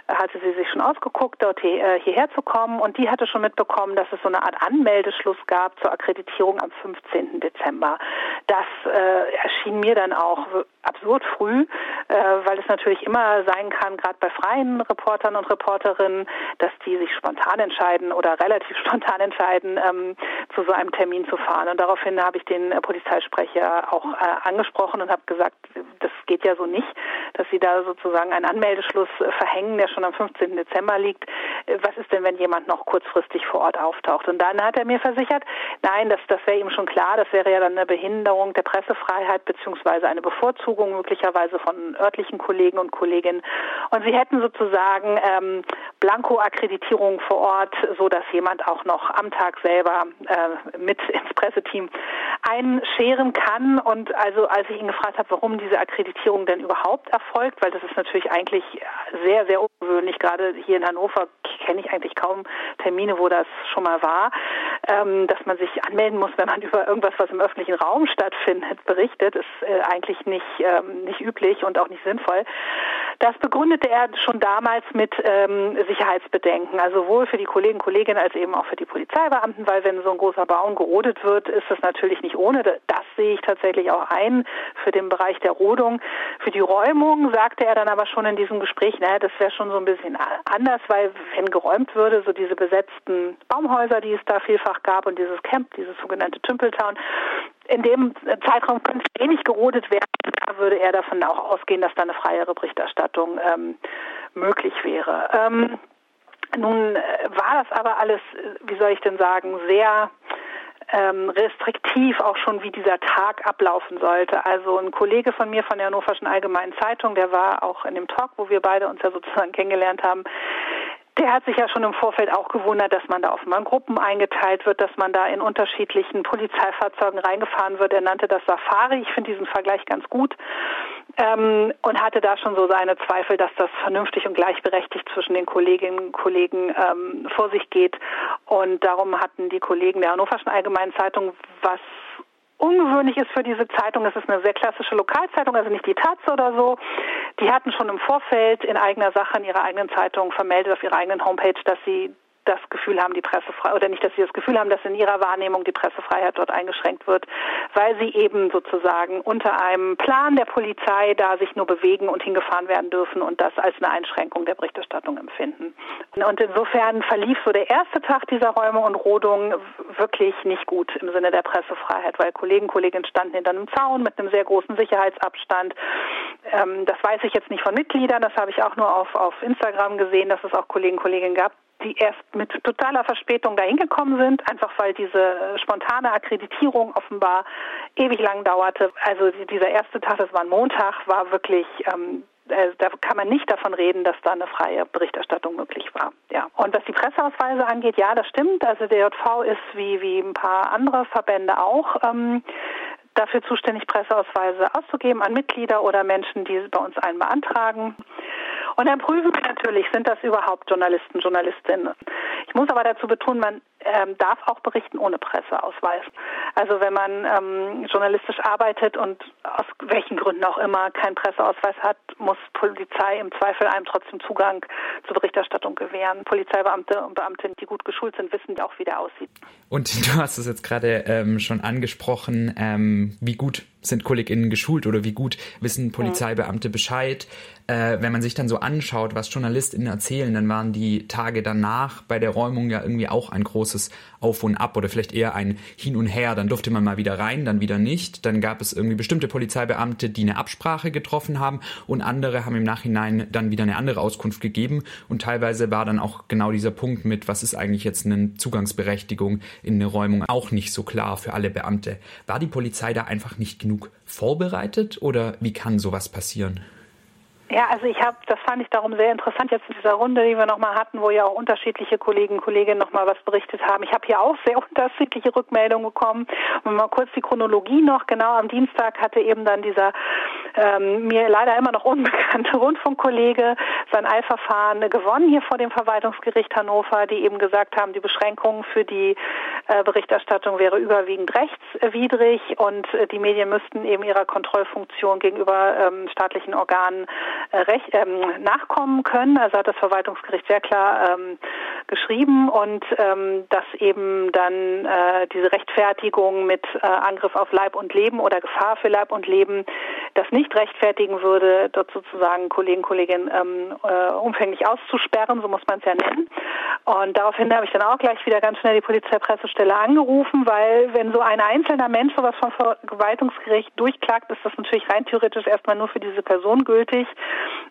P: hatte sie sich schon ausgeguckt, dort hier, äh, hierher zu kommen und die hatte schon mitbekommen, dass es so eine Art Anmeldeschluss gab zur Akkreditierung am 15. Dezember. Das äh, erschien mir dann auch absurd früh, äh, weil es natürlich immer sein kann, gerade bei freien Reportern und Reporterinnen, dass die sich spontan entscheiden oder relativ spontan entscheiden, ähm, zu so einem Termin zu fahren. Und daraufhin habe ich den äh, Polizeisprecher auch äh, angesprochen und habe gesagt, das geht ja so nicht, dass sie da sozusagen einen Anmeldeschluss äh, verhängen, der schon am 15. Dezember liegt. Äh, was ist denn, wenn jemand noch kurzfristig vor Ort auftaucht? Und dann hat er mir versichert, nein, das, das wäre ihm schon klar, das wäre ja dann eine Behinderung der Pressefreiheit beziehungsweise eine Bevorzugung möglicherweise von örtlichen Kollegen und Kolleginnen. Und sie hätten sozusagen ähm, Blanko-Akkreditierung vor Ort, so dass jemand auch noch am Tag selber äh, mit ins Presseteam einscheren kann. Und also als ich ihn gefragt habe, warum diese Akkreditierung denn überhaupt erfolgt, weil das ist natürlich eigentlich sehr, sehr ungewöhnlich. Gerade hier in Hannover kenne ich eigentlich kaum Termine, wo das schon mal war, ähm, dass man sich anmelden muss, wenn man über irgendwas, was im öffentlichen Raum stattfindet, berichtet, ist äh, eigentlich nicht, ähm, nicht üblich und auch nicht sinnvoll. Das begründete er schon damals mit ähm, Sicherheitsbedenken, also sowohl für die Kollegen Kolleginnen als eben auch für die Polizeibeamten, weil wenn so ein großer Baum gerodet wird, ist das natürlich nicht ohne. Das sehe ich tatsächlich auch ein für den Bereich der Rodung. Für die Räumung sagte er dann aber schon in diesem Gespräch, naja, das wäre schon so ein bisschen anders, weil wenn geräumt würde, so diese besetzten Baumhäuser, die es da vielfach gab und dieses Camp, dieses sogenannte Tümpeltown, in dem Zeitraum könnte wenig gerodet werden. Da würde er davon auch ausgehen, dass da eine freiere Berichterstattung ähm, möglich wäre. Ähm, nun war das aber alles, wie soll ich denn sagen, sehr ähm, restriktiv auch schon, wie dieser Tag ablaufen sollte. Also ein Kollege von mir von der Hannoverschen Allgemeinen Zeitung, der war auch in dem Talk, wo wir beide uns ja sozusagen kennengelernt haben, der hat sich ja schon im Vorfeld auch gewundert, dass man da offenbar in Gruppen eingeteilt wird, dass man da in unterschiedlichen Polizeifahrzeugen reingefahren wird. Er nannte das Safari. Ich finde diesen Vergleich ganz gut. Ähm, und hatte da schon so seine Zweifel, dass das vernünftig und gleichberechtigt zwischen den Kolleginnen und Kollegen ähm, vor sich geht. Und darum hatten die Kollegen der Hannoverschen Allgemeinen Zeitung, was ungewöhnlich ist für diese Zeitung, es ist eine sehr klassische Lokalzeitung, also nicht die Taz oder so. Die hatten schon im Vorfeld in eigener Sache in ihrer eigenen Zeitung vermeldet auf ihrer eigenen Homepage, dass sie das Gefühl haben, die Pressefreiheit, oder nicht, dass sie das Gefühl haben, dass in ihrer Wahrnehmung die Pressefreiheit dort eingeschränkt wird, weil sie eben sozusagen unter einem Plan der Polizei da sich nur bewegen und hingefahren werden dürfen und das als eine Einschränkung der Berichterstattung empfinden. Und insofern verlief so der erste Tag dieser Räume und Rodung wirklich nicht gut im Sinne der Pressefreiheit, weil Kollegen, Kolleginnen standen hinter einem Zaun mit einem sehr großen Sicherheitsabstand. Ähm, das weiß ich jetzt nicht von Mitgliedern, das habe ich auch nur auf, auf Instagram gesehen, dass es auch Kollegen, Kolleginnen gab, die erst mit totaler Verspätung dahin gekommen sind, einfach weil diese spontane Akkreditierung offenbar ewig lang dauerte. Also dieser erste Tag, das war ein Montag, war wirklich ähm, äh, da kann man nicht davon reden, dass da eine freie Berichterstattung möglich war. Ja. Und was die Presseausweise angeht, ja, das stimmt. Also der JV ist wie, wie ein paar andere Verbände auch ähm, dafür zuständig, Presseausweise auszugeben an Mitglieder oder Menschen, die bei uns einen beantragen. Und dann prüfen wir natürlich, sind das überhaupt Journalisten, Journalistinnen. Ich muss aber dazu betonen, man ähm, darf auch berichten ohne Presseausweis. Also wenn man ähm, journalistisch arbeitet und aus welchen Gründen auch immer keinen Presseausweis hat, muss Polizei im Zweifel einem trotzdem Zugang zur Berichterstattung gewähren. Polizeibeamte und Beamtinnen, die gut geschult sind, wissen auch, wie der aussieht.
O: Und du hast es jetzt gerade ähm, schon angesprochen, ähm, wie gut sind KollegInnen geschult oder wie gut wissen Polizeibeamte Bescheid. Äh, wenn man sich dann so anschaut, was JournalistInnen erzählen, dann waren die Tage danach bei der Räumung ja irgendwie auch ein großes Auf und Ab oder vielleicht eher ein Hin und Her. Dann durfte man mal wieder rein, dann wieder nicht. Dann gab es irgendwie bestimmte Polizeibeamte, die eine Absprache getroffen haben und andere haben im Nachhinein dann wieder eine andere Auskunft gegeben. Und teilweise war dann auch genau dieser Punkt mit, was ist eigentlich jetzt eine Zugangsberechtigung in eine Räumung, auch nicht so klar für alle Beamte. War die Polizei da einfach nicht genug vorbereitet oder wie kann sowas passieren?
P: Ja, also ich habe, das fand ich darum sehr interessant jetzt in dieser Runde, die wir nochmal hatten, wo ja auch unterschiedliche Kollegen und Kolleginnen nochmal was berichtet haben. Ich habe hier auch sehr unterschiedliche Rückmeldungen bekommen. Und mal kurz die Chronologie noch. Genau am Dienstag hatte eben dann dieser ähm, mir leider immer noch unbekannte Rundfunkkollege sein Eilverfahren gewonnen hier vor dem Verwaltungsgericht Hannover, die eben gesagt haben, die Beschränkung für die äh, Berichterstattung wäre überwiegend rechtswidrig und äh, die Medien müssten eben ihrer Kontrollfunktion gegenüber ähm, staatlichen Organen recht, ähm, nachkommen können. Also hat das Verwaltungsgericht sehr klar ähm, geschrieben und ähm, dass eben dann äh, diese Rechtfertigung mit äh, Angriff auf Leib und Leben oder Gefahr für Leib und Leben das nicht rechtfertigen würde, dort sozusagen Kollegen, Kolleginnen ähm, äh, umfänglich auszusperren, so muss man es ja nennen. Und daraufhin habe ich dann auch gleich wieder ganz schnell die Polizeipressestelle angerufen, weil wenn so ein einzelner Mensch sowas vom Verwaltungsgericht durchklagt, ist das natürlich rein theoretisch erstmal nur für diese Person gültig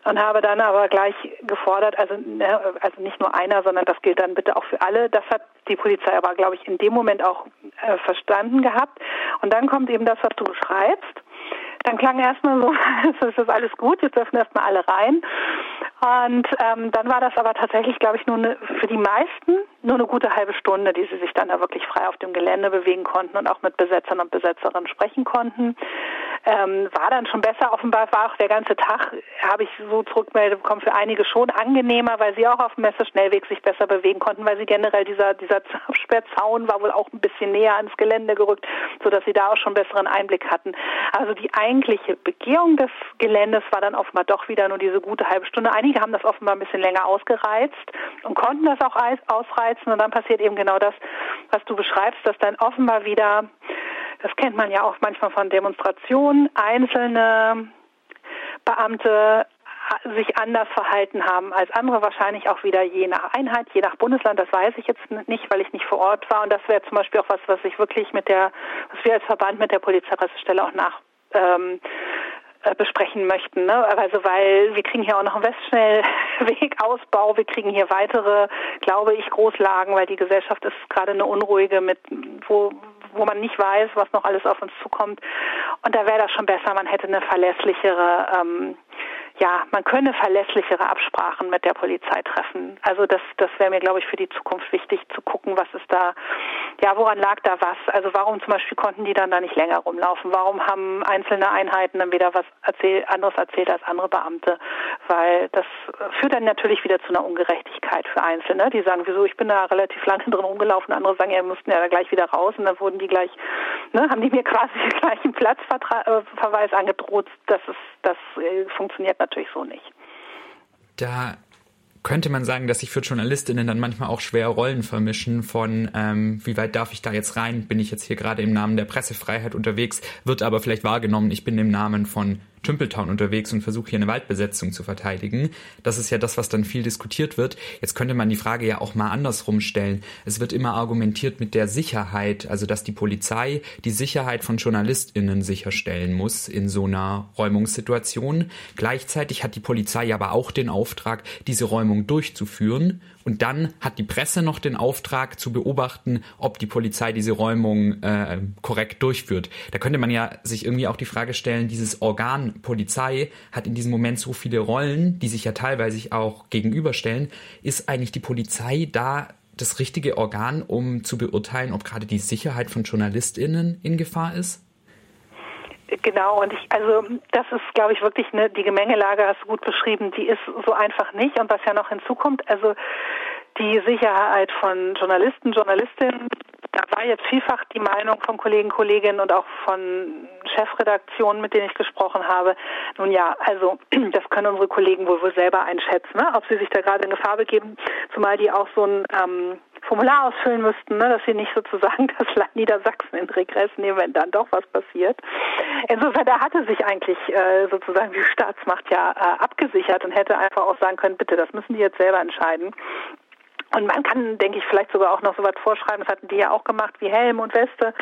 P: und habe dann aber gleich gefordert, also, ne, also nicht nur einer, sondern das gilt dann bitte auch für alle. Das hat die Polizei aber, glaube ich, in dem Moment auch äh, verstanden gehabt. Und dann kommt eben das, was du beschreibst. Dann klang erstmal so, es ist alles gut, jetzt dürfen erstmal alle rein. Und ähm, dann war das aber tatsächlich, glaube ich, nur eine, für die meisten nur eine gute halbe Stunde, die sie sich dann da wirklich frei auf dem Gelände bewegen konnten und auch mit Besetzern und Besetzerinnen sprechen konnten. Ähm, war dann schon besser. Offenbar war auch der ganze Tag, habe ich so zurückgemeldet bekommen, für einige schon angenehmer, weil sie auch auf dem Messeschnellweg sich besser bewegen konnten, weil sie generell dieser, dieser Absperrzaun war wohl auch ein bisschen näher ans Gelände gerückt, sodass sie da auch schon besseren Einblick hatten. Also die eigentliche Begehung des Geländes war dann offenbar doch wieder nur diese gute halbe Stunde. Einige haben das offenbar ein bisschen länger ausgereizt und konnten das auch ausreizen und dann passiert eben genau das, was du beschreibst, dass dann offenbar wieder, das kennt man ja auch manchmal von Demonstrationen, einzelne Beamte sich anders verhalten haben als andere, wahrscheinlich auch wieder je nach Einheit, je nach Bundesland, das weiß ich jetzt nicht, weil ich nicht vor Ort war. Und das wäre zum Beispiel auch was, was ich wirklich mit der, was wir als Verband mit der Polizeipressestelle auch nach ähm, äh, besprechen möchten. Ne? Also weil wir kriegen hier auch noch einen Westschnellwegausbau, wir kriegen hier weitere, glaube ich, Großlagen, weil die Gesellschaft ist gerade eine unruhige mit wo wo man nicht weiß, was noch alles auf uns zukommt. Und da wäre das schon besser, man hätte eine verlässlichere ähm, ja, man könne verlässlichere Absprachen mit der Polizei treffen. Also das, das wäre mir, glaube ich, für die Zukunft wichtig zu gucken, was ist da, ja, woran lag da was? Also warum zum Beispiel konnten die dann da nicht länger rumlaufen? Warum haben einzelne Einheiten dann wieder was erzähl, anderes erzählt als andere Beamte? Weil das führt dann natürlich wieder zu einer Ungerechtigkeit für Einzelne. Die sagen, wieso, ich bin da relativ lange drin rumgelaufen. Andere sagen, ja, wir mussten ja da gleich wieder raus. Und dann wurden die gleich, ne, haben die mir quasi gleich einen Platzverweis angedroht. Das ist, das äh, funktioniert natürlich so nicht.
O: Da könnte man sagen, dass sich für Journalistinnen dann manchmal auch schwer Rollen vermischen von, ähm, wie weit darf ich da jetzt rein? Bin ich jetzt hier gerade im Namen der Pressefreiheit unterwegs? Wird aber vielleicht wahrgenommen, ich bin im Namen von Tümpeltown unterwegs und versuche hier eine Waldbesetzung zu verteidigen. Das ist ja das, was dann viel diskutiert wird. Jetzt könnte man die Frage ja auch mal andersrum stellen. Es wird immer argumentiert mit der Sicherheit, also dass die Polizei die Sicherheit von JournalistInnen sicherstellen muss in so einer Räumungssituation. Gleichzeitig hat die Polizei aber auch den Auftrag, diese Räumung durchzuführen und dann hat die Presse noch den Auftrag zu beobachten, ob die Polizei diese Räumung äh, korrekt durchführt. Da könnte man ja sich irgendwie auch die Frage stellen, dieses Organ Polizei hat in diesem Moment so viele Rollen, die sich ja teilweise auch gegenüberstellen. Ist eigentlich die Polizei da das richtige Organ, um zu beurteilen, ob gerade die Sicherheit von JournalistInnen in Gefahr ist?
P: Genau, und ich, also das ist, glaube ich, wirklich eine, die Gemengelage hast du gut beschrieben, die ist so einfach nicht. Und was ja noch hinzukommt, also die Sicherheit von Journalisten, Journalistinnen, da war jetzt vielfach die Meinung von Kollegen, Kolleginnen und auch von Chefredaktionen, mit denen ich gesprochen habe. Nun ja, also das können unsere Kollegen wohl, wohl selber einschätzen, ne? ob sie sich da gerade in Gefahr begeben, zumal die auch so ein ähm, Formular ausfüllen müssten, ne, dass sie nicht sozusagen das Land Niedersachsen in Regress nehmen, wenn dann doch was passiert. Insofern, da hatte sich eigentlich äh, sozusagen die Staatsmacht ja äh, abgesichert und hätte einfach auch sagen können, bitte, das müssen die jetzt selber entscheiden. Und man kann, denke ich, vielleicht sogar auch noch so was vorschreiben, das hatten die ja auch gemacht, wie Helm und Weste,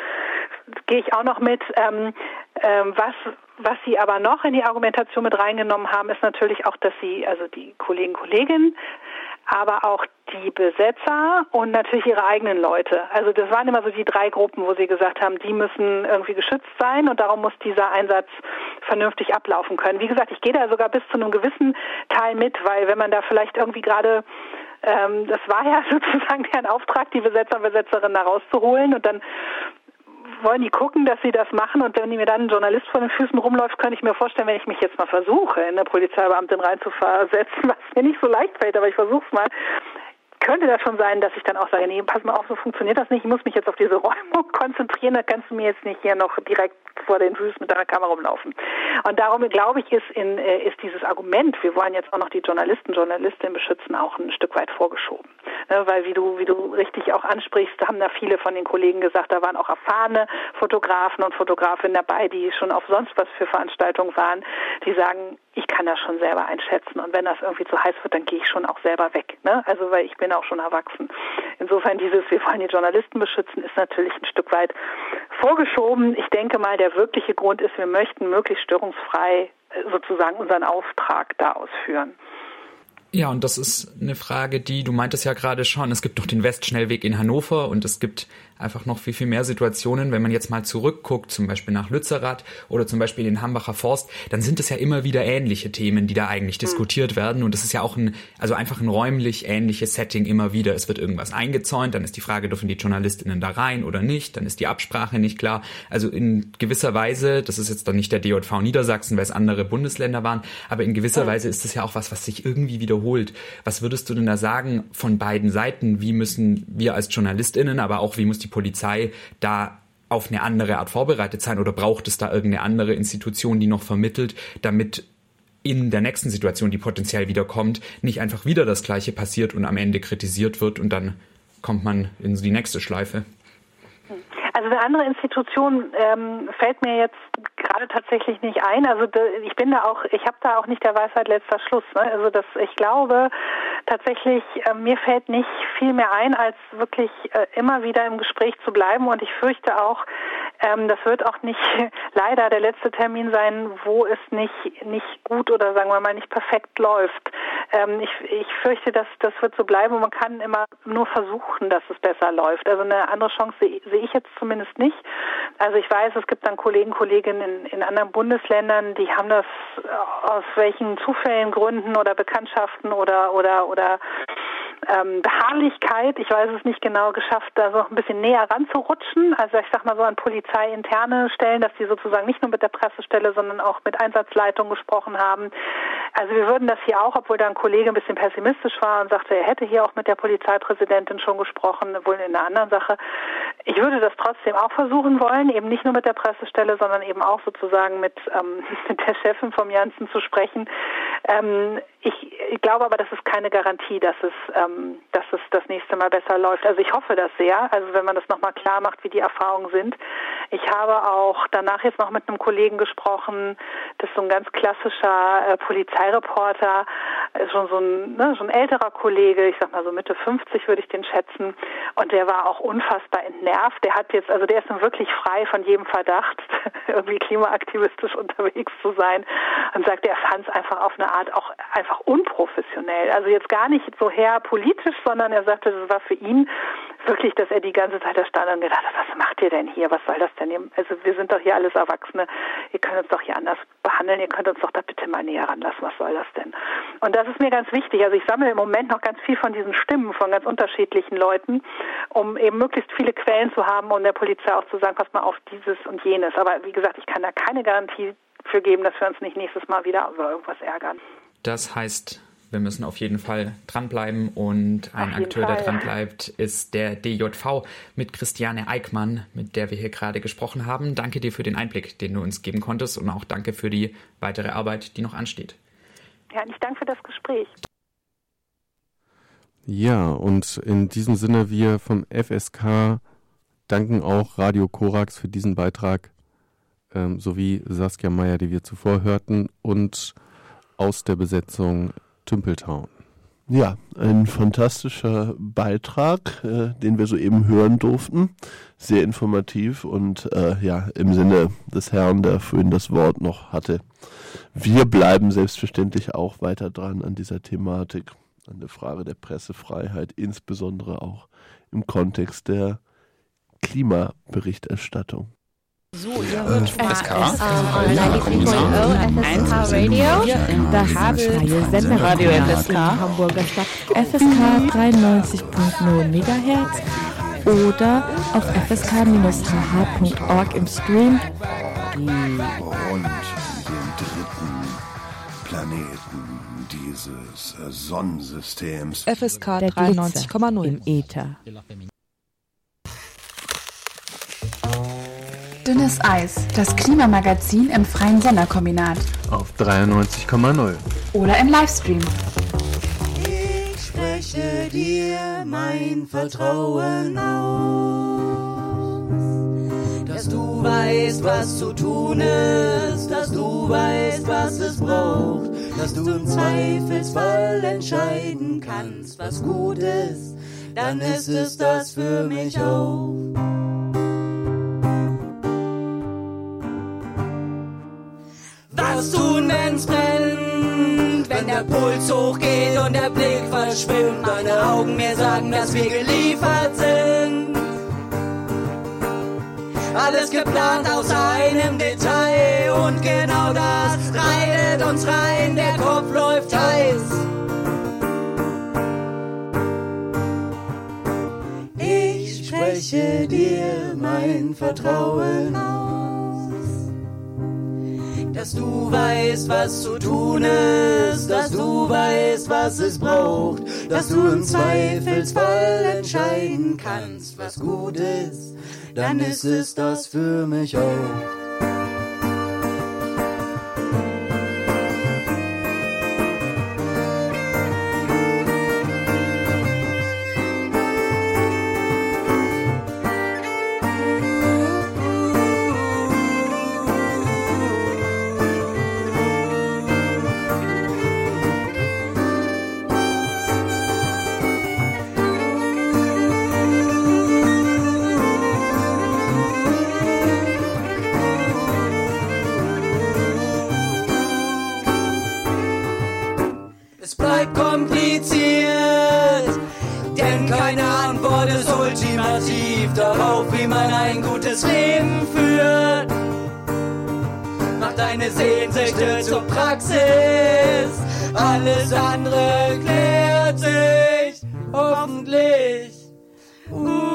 P: gehe ich auch noch mit. Ähm, ähm, was, was sie aber noch in die Argumentation mit reingenommen haben, ist natürlich auch, dass sie, also die Kollegen, Kolleginnen, aber auch die Besetzer und natürlich ihre eigenen Leute. Also das waren immer so die drei Gruppen, wo sie gesagt haben, die müssen irgendwie geschützt sein und darum muss dieser Einsatz vernünftig ablaufen können. Wie gesagt, ich gehe da sogar bis zu einem gewissen Teil mit, weil wenn man da vielleicht irgendwie gerade ähm, das war ja sozusagen deren Auftrag, die Besetzer und Besetzerinnen da rauszuholen und dann wollen die gucken, dass sie das machen. Und wenn mir dann ein Journalist vor den Füßen rumläuft, könnte ich mir vorstellen, wenn ich mich jetzt mal versuche, in eine Polizeibeamtin reinzuversetzen, was mir nicht so leicht fällt, aber ich versuche es mal, könnte das schon sein, dass ich dann auch sage, nee, pass mal auf, so funktioniert das nicht, ich muss mich jetzt auf diese Räumung konzentrieren, da kannst du mir jetzt nicht hier noch direkt vor den Füßen mit deiner Kamera rumlaufen. Und darum glaube ich, ist, in, äh, ist dieses Argument, wir wollen jetzt auch noch die Journalisten, Journalistinnen beschützen, auch ein Stück weit vorgeschoben. Ne, weil wie du, wie du richtig auch ansprichst, haben da viele von den Kollegen gesagt, da waren auch erfahrene Fotografen und Fotografinnen dabei, die schon auf sonst was für Veranstaltungen waren, die sagen, ich kann das schon selber einschätzen und wenn das irgendwie zu heiß wird, dann gehe ich schon auch selber weg. Ne? Also weil ich bin auch schon erwachsen. Insofern dieses, wir wollen die Journalisten beschützen, ist natürlich ein Stück weit vorgeschoben. Ich denke mal, der wirkliche Grund ist, wir möchten möglichst störungsfrei äh, sozusagen unseren Auftrag da ausführen.
O: Ja, und das ist eine Frage, die, du meintest ja gerade schon, es gibt noch den Westschnellweg in Hannover und es gibt einfach noch viel, viel mehr Situationen. Wenn man jetzt mal zurückguckt, zum Beispiel nach Lützerath oder zum Beispiel in den Hambacher Forst, dann sind es ja immer wieder ähnliche Themen, die da eigentlich mhm. diskutiert werden. Und das ist ja auch ein, also einfach ein räumlich ähnliches Setting immer wieder. Es wird irgendwas eingezäunt, dann ist die Frage, dürfen die JournalistInnen da rein oder nicht? Dann ist die Absprache nicht klar. Also in gewisser Weise, das ist jetzt dann nicht der DJV Niedersachsen, weil es andere Bundesländer waren, aber in gewisser mhm. Weise ist es ja auch was, was sich irgendwie wiederholt. Was würdest du denn da sagen von beiden Seiten? Wie müssen wir als JournalistInnen, aber auch wie muss die Polizei da auf eine andere Art vorbereitet sein oder braucht es da irgendeine andere Institution, die noch vermittelt, damit in der nächsten Situation, die potenziell wiederkommt, nicht einfach wieder das Gleiche passiert und am Ende kritisiert wird und dann kommt man in die nächste Schleife?
P: Also eine andere Institution ähm, fällt mir jetzt gerade tatsächlich nicht ein. Also ich bin da auch, ich habe da auch nicht der Weisheit letzter Schluss. Ne? Also das, ich glaube tatsächlich, äh, mir fällt nicht viel mehr ein, als wirklich äh, immer wieder im Gespräch zu bleiben. Und ich fürchte auch, ähm, das wird auch nicht leider der letzte Termin sein, wo es nicht nicht gut oder sagen wir mal nicht perfekt läuft. Ähm, ich, ich fürchte, dass das wird so bleiben und man kann immer nur versuchen, dass es besser läuft. Also eine andere Chance sehe seh ich jetzt zumindest nicht. Also ich weiß, es gibt dann Kollegen, Kolleginnen in, in anderen Bundesländern, die haben das aus welchen Zufällen, Gründen oder Bekanntschaften oder oder oder ähm, Beharrlichkeit, ich weiß es nicht genau, geschafft, da so ein bisschen näher ranzurutschen. Also ich sag mal so an polizeiinterne Stellen, dass die sozusagen nicht nur mit der Pressestelle, sondern auch mit Einsatzleitung gesprochen haben. Also wir würden das hier auch, obwohl da ein Kollege ein bisschen pessimistisch war und sagte, er hätte hier auch mit der Polizeipräsidentin schon gesprochen, wohl in einer anderen Sache. Ich würde das trotzdem auch versuchen wollen, eben nicht nur mit der Pressestelle, sondern eben auch sozusagen mit, ähm, mit der Chefin vom Janssen zu sprechen. Ähm, ich, ich glaube aber, das ist keine Garantie, dass es, ähm, dass es das nächste Mal besser läuft. Also ich hoffe das sehr. Also wenn man das nochmal klar macht, wie die Erfahrungen sind. Ich habe auch danach jetzt noch mit einem Kollegen gesprochen, das ist so ein ganz klassischer äh, Polizeireporter, ist schon so ein, ne, so ein älterer Kollege, ich sag mal so Mitte 50 würde ich den schätzen. Und der war auch unfassbar entnervt. Der hat jetzt, also der ist nun wirklich frei von jedem Verdacht, irgendwie klimaaktivistisch unterwegs zu sein und sagt, er fand es einfach auf eine Art auch einfach unprofessionell. Also jetzt gar nicht so her politisch, sondern er sagte, das war für ihn wirklich, dass er die ganze Zeit da stand und gedacht hat, was macht ihr denn hier? Was soll das denn? Also wir sind doch hier alles Erwachsene. Ihr könnt uns doch hier anders behandeln. Ihr könnt uns doch da bitte mal näher ranlassen. Was soll das denn? Und das ist mir ganz wichtig. Also ich sammle im Moment noch ganz viel von diesen Stimmen von ganz unterschiedlichen Leuten, um eben möglichst viele Quellen zu haben und der Polizei auch zu sagen, pass mal auf dieses und jenes. Aber wie gesagt, ich kann da keine Garantie für geben, dass wir uns nicht nächstes Mal wieder über irgendwas ärgern.
O: Das heißt, wir müssen auf jeden Fall dranbleiben und ein Akteur,
P: Fall.
O: der dranbleibt, ist der DJV mit Christiane Eickmann, mit der wir hier gerade gesprochen haben. Danke dir für den Einblick, den du uns geben konntest und auch danke für die weitere Arbeit, die noch ansteht.
P: Ja, ich danke für das Gespräch.
C: Ja, und in diesem Sinne, wir vom FSK danken auch Radio Korax für diesen Beitrag, ähm, sowie Saskia Meyer, die wir zuvor hörten, und aus der Besetzung Tümpeltown.
D: Ja, ein fantastischer Beitrag, äh, den wir soeben hören durften. Sehr informativ und äh, ja, im Sinne des Herrn, der vorhin das Wort noch hatte. Wir bleiben selbstverständlich auch weiter dran an dieser Thematik, an der Frage der Pressefreiheit, insbesondere auch im Kontext der Klimaberichterstattung.
Q: So, ihr hört
R: FSK.
Q: FSK Radio.
R: Das freie
Q: Senderradio FSK.
R: Hamburger Stadt. FSK 93.0 MHz oder auf fsk-hh.org im Stream.
S: Du und den dritten Planeten dieses Sonnensystems.
Q: FSK
R: Der Glitzer
Q: 93,0
R: im Äther.
A: Dünnes Eis, das Klimamagazin im Freien Senderkombinat.
B: Auf 93,0.
A: Oder im Livestream.
T: Ich spreche dir mein Vertrauen aus, dass du weißt, was zu tun ist, dass du weißt, was es braucht, dass du im Zweifelsfall entscheiden kannst, was gut ist, dann ist es das für mich auch. Was tun, wenn's brennt? Wenn der Puls hochgeht und der Blick verschwimmt, deine Augen mir sagen, dass wir geliefert sind. Alles geplant aus einem Detail und genau das reitet uns rein, der Kopf läuft heiß. Ich spreche dir mein Vertrauen aus dass du weißt, was zu tun ist, dass du weißt, was es braucht, dass du im Zweifelsfall entscheiden kannst, was gut ist, dann ist es das für mich auch. Praxis, alles andere klärt sich. hoffentlich. Uh.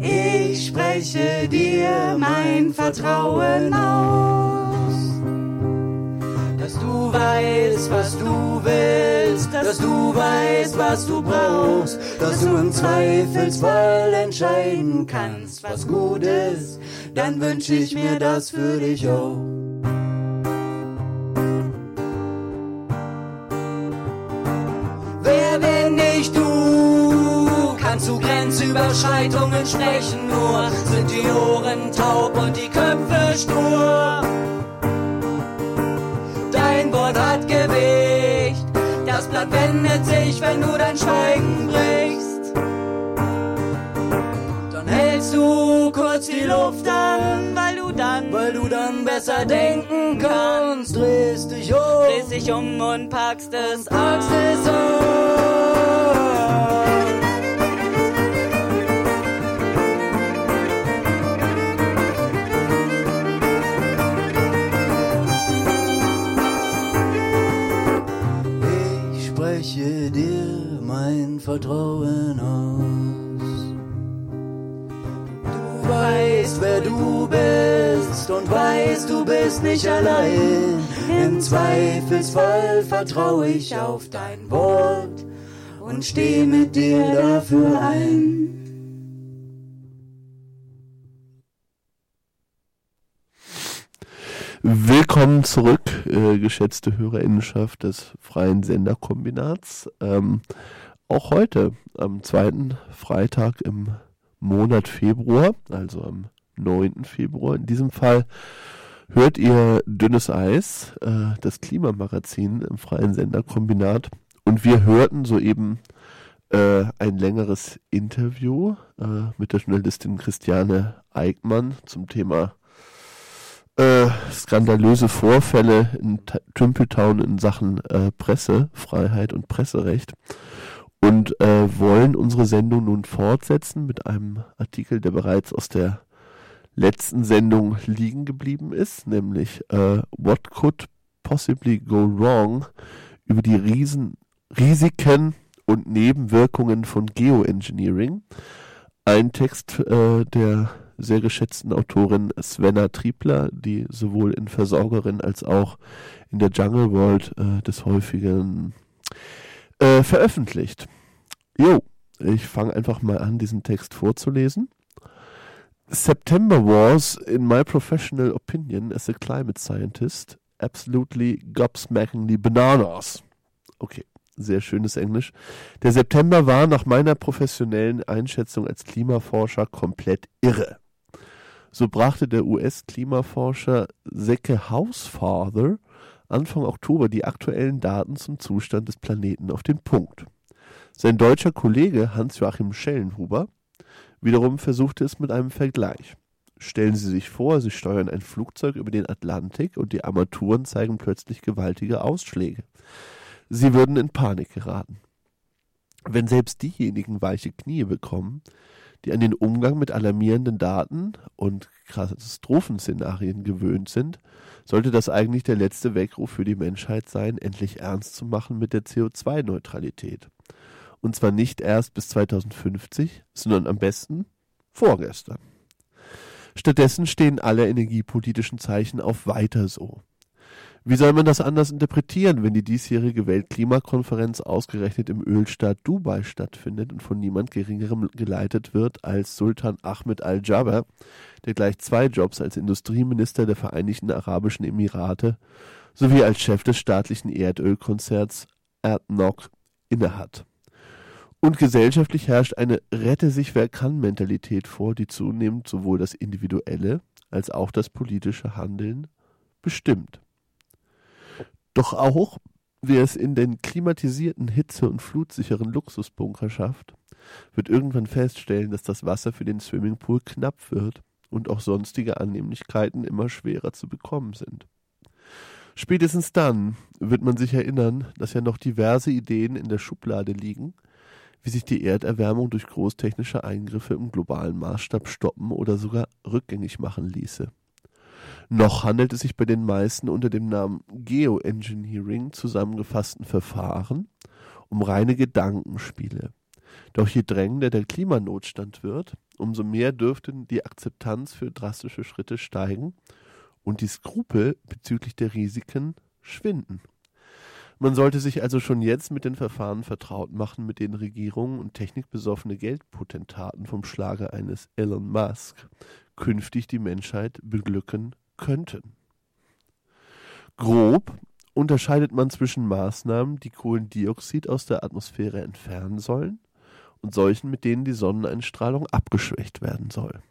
T: Ich spreche dir mein Vertrauen aus, dass du weißt, was du willst, dass du weißt, was du brauchst, dass du im Zweifelsfall entscheiden kannst, was gut ist, dann wünsche ich mir das für dich auch. Wer, wenn nicht du, kannst du Grenzüberschreitungen sprechen, nur sind die Ohren taub und die Köpfe stur. Wendet sich, wenn du dein Schweigen brichst. Dann hältst du kurz die Luft an, weil du dann, weil du dann besser denken kannst. Drehst dich um, drehst dich um und packst es. Packst es an. Vertrauen aus. Du weißt, wer du bist und weißt, du bist nicht allein. Im Zweifelsfall vertraue ich auf dein Wort und steh mit dir dafür ein.
D: Willkommen zurück, äh, geschätzte Hörerinnenschaft des Freien Senderkombinats. Ähm, auch heute, am zweiten Freitag im Monat Februar, also am 9. Februar in diesem Fall, hört ihr Dünnes Eis, äh, das Klimamagazin im Freien Senderkombinat. Und wir hörten soeben äh, ein längeres Interview äh, mit der Journalistin Christiane Eickmann zum Thema äh, skandalöse Vorfälle in T Tümpeltown in Sachen äh, Pressefreiheit und Presserecht und äh, wollen unsere Sendung nun fortsetzen mit einem Artikel, der bereits aus der letzten Sendung liegen geblieben ist, nämlich äh, What Could Possibly Go Wrong über die Riesen Risiken und Nebenwirkungen von Geoengineering. Ein Text äh, der sehr geschätzten Autorin Svenna Triebler, die sowohl in Versorgerin als auch in der Jungle World äh, des häufigen äh, veröffentlicht. Jo, ich fange einfach mal an, diesen Text vorzulesen. September was, in my professional opinion as a climate scientist, absolutely gobsmackingly bananas. Okay, sehr schönes Englisch. Der September war nach meiner professionellen Einschätzung als Klimaforscher komplett irre. So brachte der US-Klimaforscher Secke Hausfather Anfang Oktober die aktuellen Daten zum Zustand des Planeten auf den Punkt. Sein deutscher Kollege Hans-Joachim Schellenhuber wiederum versuchte es mit einem Vergleich. Stellen Sie sich vor, Sie steuern ein Flugzeug über den Atlantik und die Armaturen zeigen plötzlich gewaltige Ausschläge. Sie würden in Panik geraten. Wenn selbst diejenigen weiche Knie bekommen, die an den Umgang mit alarmierenden Daten und Katastrophenszenarien gewöhnt sind, sollte das eigentlich der letzte Weckruf für die Menschheit sein, endlich ernst zu machen mit der CO2-Neutralität. Und zwar nicht erst bis 2050, sondern am besten vorgestern. Stattdessen stehen alle energiepolitischen Zeichen auf weiter so. Wie soll man das anders interpretieren, wenn die diesjährige Weltklimakonferenz ausgerechnet im Ölstaat Dubai stattfindet und von niemand Geringerem geleitet wird als Sultan Ahmed al-Jaber, der gleich zwei Jobs als Industrieminister der Vereinigten Arabischen Emirate sowie als Chef des staatlichen Erdölkonzerns ADNOC innehat. Und gesellschaftlich herrscht eine Rette sich wer kann Mentalität vor, die zunehmend sowohl das individuelle als auch das politische Handeln bestimmt. Doch auch wer es in den klimatisierten, hitze- und flutsicheren Luxusbunker schafft, wird irgendwann feststellen, dass das Wasser für den Swimmingpool knapp wird und auch sonstige Annehmlichkeiten immer schwerer zu bekommen sind. Spätestens dann wird man sich erinnern, dass ja noch diverse Ideen in der Schublade liegen, wie sich die Erderwärmung durch großtechnische Eingriffe im globalen Maßstab stoppen oder sogar rückgängig machen ließe. Noch handelt es sich bei den meisten unter dem Namen Geoengineering zusammengefassten Verfahren um reine Gedankenspiele. Doch je drängender der Klimanotstand wird, umso mehr dürfte die Akzeptanz für drastische Schritte steigen und die Skrupel bezüglich der Risiken schwinden. Man sollte sich also schon jetzt mit den Verfahren vertraut machen, mit denen Regierungen und technikbesoffene Geldpotentaten vom Schlage eines Elon Musk künftig die Menschheit beglücken könnten. Grob unterscheidet man zwischen Maßnahmen, die Kohlendioxid aus der Atmosphäre entfernen sollen, und solchen, mit denen die Sonneneinstrahlung abgeschwächt werden soll.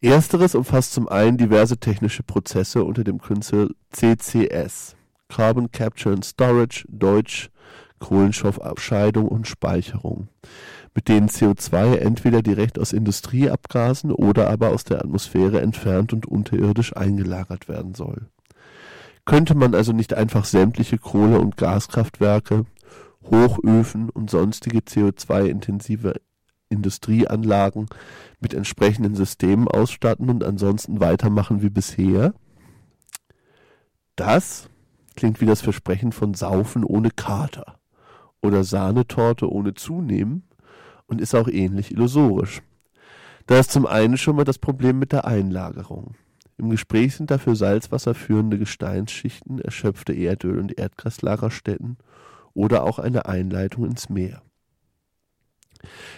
D: Ersteres umfasst zum einen diverse technische Prozesse unter dem Kürzel CCS, Carbon Capture and Storage, Deutsch Kohlenstoffabscheidung und Speicherung, mit denen CO2 entweder direkt aus Industrieabgasen oder aber aus der Atmosphäre entfernt und unterirdisch eingelagert werden soll. Könnte man also nicht einfach sämtliche Kohle- und Gaskraftwerke, Hochöfen und sonstige CO2-intensive Industrieanlagen mit entsprechenden Systemen ausstatten und ansonsten weitermachen wie bisher? Das klingt wie das Versprechen von Saufen ohne Kater oder Sahnetorte ohne Zunehmen und ist auch ähnlich illusorisch. Da ist zum einen schon mal das Problem mit der Einlagerung. Im Gespräch sind dafür Salzwasser führende Gesteinsschichten, erschöpfte Erdöl- und Erdgaslagerstätten oder auch eine Einleitung ins Meer.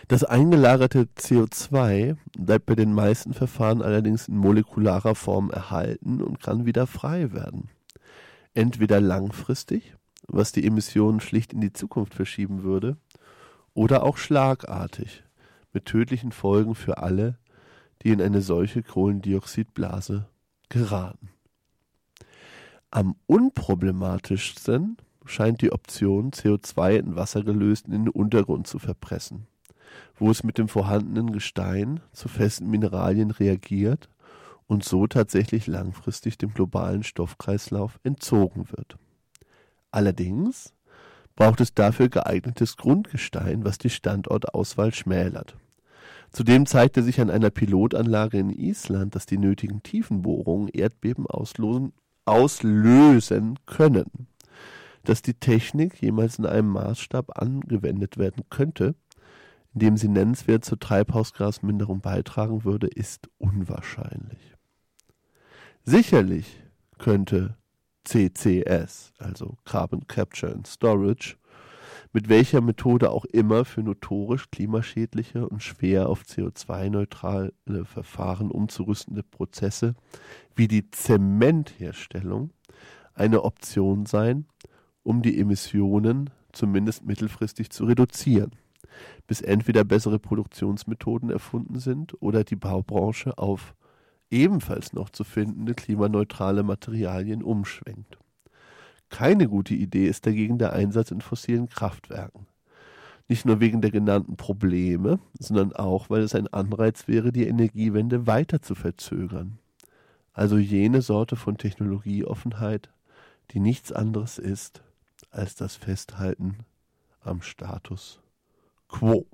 D: Das eingelagerte CO2 bleibt bei den meisten Verfahren allerdings in molekularer Form erhalten und kann wieder frei werden. Entweder langfristig, was die Emissionen schlicht in die Zukunft verschieben würde, oder auch schlagartig, mit tödlichen Folgen für alle, die in eine solche Kohlendioxidblase geraten. Am unproblematischsten scheint die Option, CO2 in Wasser gelöst in den Untergrund zu verpressen, wo es mit dem vorhandenen Gestein zu festen Mineralien reagiert und so tatsächlich langfristig dem globalen Stoffkreislauf entzogen wird. Allerdings braucht es dafür geeignetes Grundgestein, was die Standortauswahl schmälert. Zudem zeigte sich an einer Pilotanlage in Island, dass die nötigen Tiefenbohrungen Erdbeben auslösen, auslösen können. Dass die Technik jemals in einem Maßstab angewendet werden könnte, in dem sie nennenswert zur Treibhausgasminderung beitragen würde, ist unwahrscheinlich. Sicherlich könnte CCS, also Carbon Capture and Storage, mit welcher Methode auch immer für notorisch klimaschädliche und schwer auf CO2-neutrale Verfahren umzurüstende Prozesse wie die Zementherstellung eine Option sein, um die Emissionen zumindest mittelfristig zu reduzieren, bis entweder bessere Produktionsmethoden erfunden sind oder die Baubranche auf ebenfalls noch zu findende klimaneutrale Materialien umschwenkt. Keine gute Idee ist dagegen der Einsatz in fossilen Kraftwerken. Nicht nur wegen der genannten Probleme, sondern auch, weil es ein Anreiz wäre, die Energiewende weiter zu verzögern. Also jene Sorte von Technologieoffenheit, die nichts anderes ist als das Festhalten am Status quo.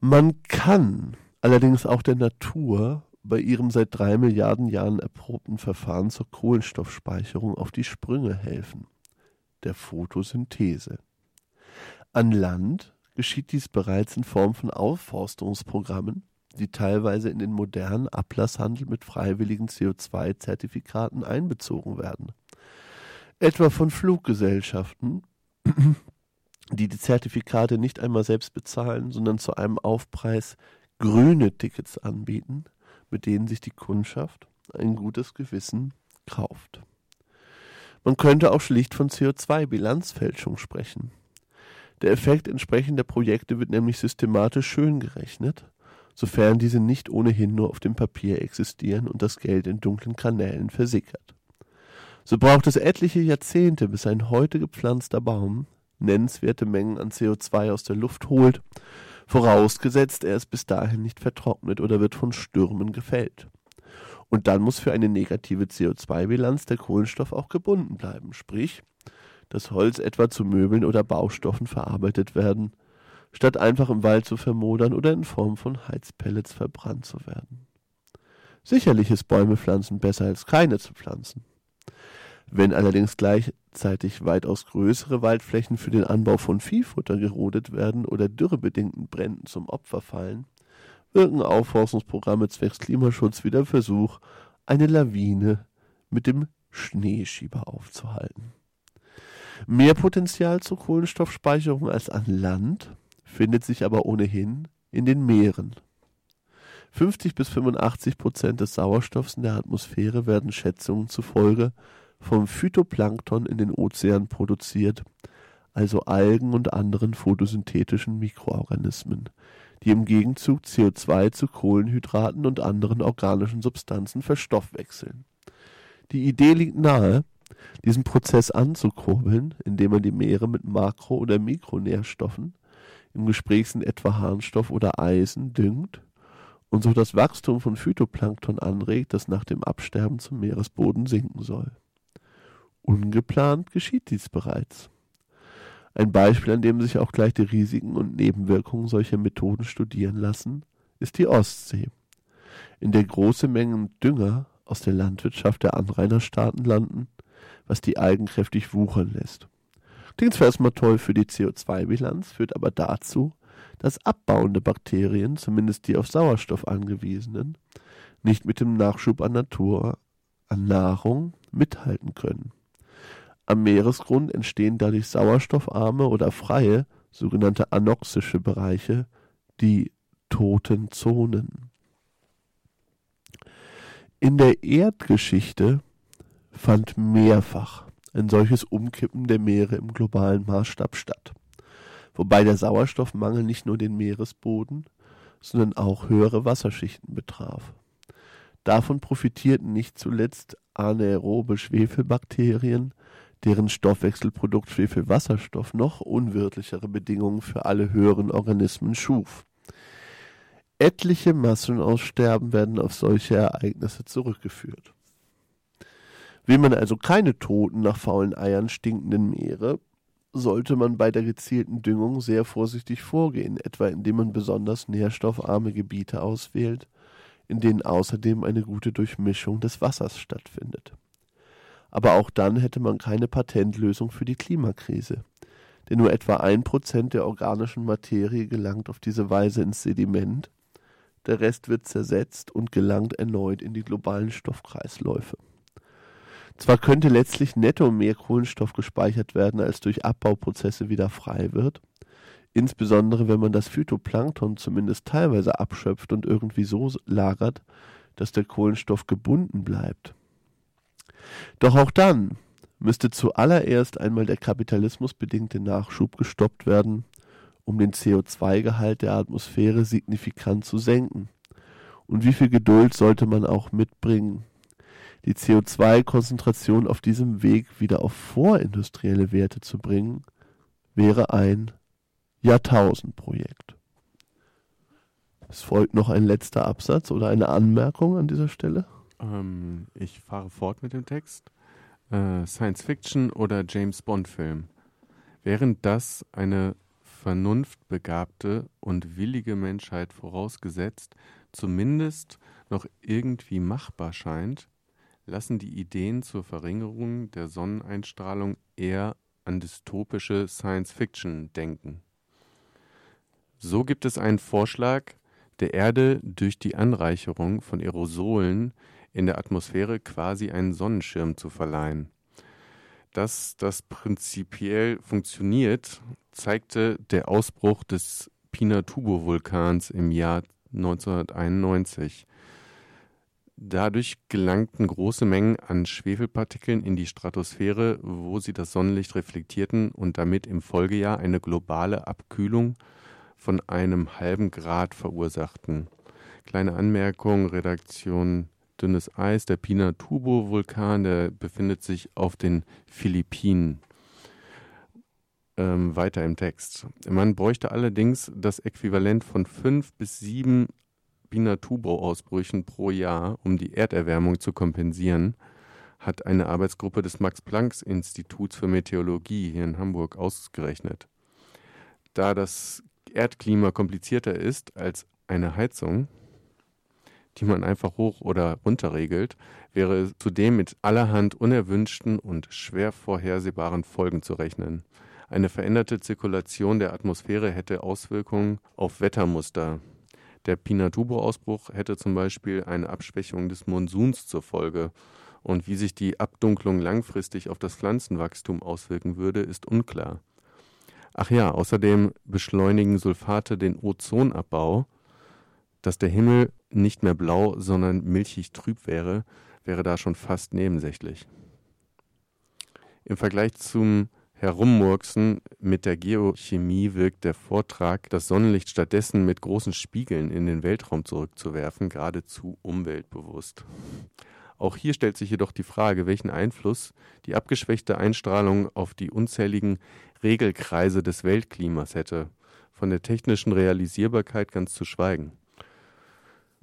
D: Man kann allerdings auch der Natur bei ihrem seit drei Milliarden Jahren erprobten Verfahren zur Kohlenstoffspeicherung auf die Sprünge helfen, der Photosynthese. An Land geschieht dies bereits in Form von Aufforstungsprogrammen, die teilweise in den modernen Ablasshandel mit freiwilligen CO2-Zertifikaten einbezogen werden. Etwa von Fluggesellschaften, die die Zertifikate nicht einmal selbst bezahlen, sondern zu einem Aufpreis grüne Tickets anbieten, mit denen sich die Kundschaft ein gutes Gewissen kauft. Man könnte auch schlicht von CO2-Bilanzfälschung sprechen. Der Effekt entsprechender Projekte wird nämlich systematisch schön gerechnet, sofern diese nicht ohnehin nur auf dem Papier existieren und das Geld in dunklen Kanälen versickert. So braucht es etliche Jahrzehnte, bis ein heute gepflanzter Baum nennenswerte Mengen an CO2 aus der Luft holt vorausgesetzt er ist bis dahin nicht vertrocknet oder wird von Stürmen gefällt. Und dann muss für eine negative CO2-Bilanz der Kohlenstoff auch gebunden bleiben, sprich, das Holz etwa zu Möbeln oder Baustoffen verarbeitet werden, statt einfach im Wald zu vermodern oder in Form von Heizpellets verbrannt zu werden. Sicherlich ist Bäume pflanzen besser als keine zu pflanzen. Wenn allerdings gleichzeitig weitaus größere Waldflächen für den Anbau von Viehfutter gerodet werden oder dürrebedingten Bränden zum Opfer fallen, wirken Aufforstungsprogramme zwecks Klimaschutz wie der Versuch, eine Lawine mit dem Schneeschieber aufzuhalten. Mehr Potenzial zur Kohlenstoffspeicherung als an Land findet sich aber ohnehin in den Meeren. 50 bis 85 Prozent des Sauerstoffs in der Atmosphäre werden Schätzungen zufolge vom Phytoplankton in den Ozeanen produziert, also Algen und anderen photosynthetischen Mikroorganismen, die im Gegenzug CO2 zu Kohlenhydraten und anderen organischen Substanzen verstoffwechseln. Die Idee liegt nahe, diesen Prozess anzukurbeln, indem man die Meere mit Makro- oder Mikronährstoffen, im Gespräch sind etwa Harnstoff oder Eisen, düngt und so das Wachstum von Phytoplankton anregt, das nach dem Absterben zum Meeresboden sinken soll. Ungeplant geschieht dies bereits. Ein Beispiel, an dem sich auch gleich die Risiken und Nebenwirkungen solcher Methoden studieren lassen, ist die Ostsee, in der große Mengen Dünger aus der Landwirtschaft der Anrainerstaaten landen, was die Algen kräftig wuchern lässt. Klingt zwar erstmal toll für die CO2-Bilanz, führt aber dazu, dass abbauende Bakterien, zumindest die auf Sauerstoff angewiesenen, nicht mit dem Nachschub an Natur, an Nahrung mithalten können. Am Meeresgrund entstehen dadurch sauerstoffarme oder freie, sogenannte anoxische Bereiche, die toten Zonen. In der Erdgeschichte fand mehrfach ein solches Umkippen der Meere im globalen Maßstab statt, wobei der Sauerstoffmangel nicht nur den Meeresboden, sondern auch höhere Wasserschichten betraf. Davon profitierten nicht zuletzt anaerobe Schwefelbakterien, deren Stoffwechselprodukt Schwefelwasserstoff noch unwirtlichere Bedingungen für alle höheren Organismen schuf. Etliche Massenaussterben werden auf solche Ereignisse zurückgeführt. Will man also keine toten, nach faulen Eiern stinkenden Meere, sollte man bei der gezielten Düngung sehr vorsichtig vorgehen, etwa indem man besonders nährstoffarme Gebiete auswählt, in denen außerdem eine gute Durchmischung des Wassers stattfindet. Aber auch dann hätte man keine Patentlösung für die Klimakrise, denn nur etwa ein Prozent der organischen Materie gelangt auf diese Weise ins Sediment, der Rest wird zersetzt und gelangt erneut in die globalen Stoffkreisläufe. Zwar könnte letztlich netto mehr Kohlenstoff gespeichert werden, als durch Abbauprozesse wieder frei wird, insbesondere wenn man das Phytoplankton zumindest teilweise abschöpft und irgendwie so lagert, dass der Kohlenstoff gebunden bleibt. Doch auch dann müsste zuallererst einmal der kapitalismusbedingte Nachschub gestoppt werden, um den CO2-Gehalt der Atmosphäre signifikant zu senken. Und wie viel Geduld sollte man auch mitbringen, die CO2-Konzentration auf diesem Weg wieder auf vorindustrielle Werte zu bringen, wäre ein Jahrtausendprojekt. Es folgt noch ein letzter Absatz oder eine Anmerkung an dieser Stelle.
C: Ähm, ich fahre fort mit dem Text. Äh, Science Fiction oder James Bond Film. Während das eine vernunftbegabte und willige Menschheit vorausgesetzt zumindest noch irgendwie machbar scheint, lassen die Ideen zur Verringerung der Sonneneinstrahlung eher an dystopische Science Fiction denken. So gibt es einen Vorschlag, der Erde durch die Anreicherung von Aerosolen in der Atmosphäre quasi einen Sonnenschirm zu verleihen. Dass das prinzipiell funktioniert, zeigte der Ausbruch des Pinatubo-Vulkans im Jahr 1991. Dadurch gelangten große Mengen an Schwefelpartikeln in die Stratosphäre, wo sie das Sonnenlicht reflektierten und damit im Folgejahr eine globale Abkühlung von einem halben Grad verursachten. Kleine Anmerkung, Redaktion Dünnes Eis, der Pinatubo-Vulkan, der befindet sich auf den Philippinen. Ähm, weiter im Text. Man bräuchte allerdings das Äquivalent von fünf bis sieben Pinatubo-Ausbrüchen pro Jahr, um die Erderwärmung zu kompensieren, hat eine Arbeitsgruppe des Max-Planck-Instituts für Meteorologie hier in Hamburg ausgerechnet. Da das Erdklima komplizierter ist als eine Heizung, die man einfach hoch oder runter regelt, wäre zudem mit allerhand unerwünschten und schwer vorhersehbaren Folgen zu rechnen. Eine veränderte Zirkulation der Atmosphäre hätte Auswirkungen auf Wettermuster. Der Pinatubo-Ausbruch hätte zum Beispiel eine Abschwächung des Monsuns zur Folge. Und wie sich die Abdunklung langfristig auf das Pflanzenwachstum auswirken würde, ist unklar. Ach ja, außerdem beschleunigen Sulfate den Ozonabbau. Dass der Himmel nicht mehr blau, sondern milchig trüb wäre, wäre da schon fast nebensächlich. Im Vergleich zum Herummurksen mit der Geochemie wirkt der Vortrag, das Sonnenlicht stattdessen mit großen Spiegeln in den Weltraum zurückzuwerfen, geradezu umweltbewusst. Auch hier stellt sich jedoch die Frage, welchen Einfluss die abgeschwächte Einstrahlung auf die unzähligen Regelkreise des Weltklimas hätte, von der technischen Realisierbarkeit ganz zu schweigen.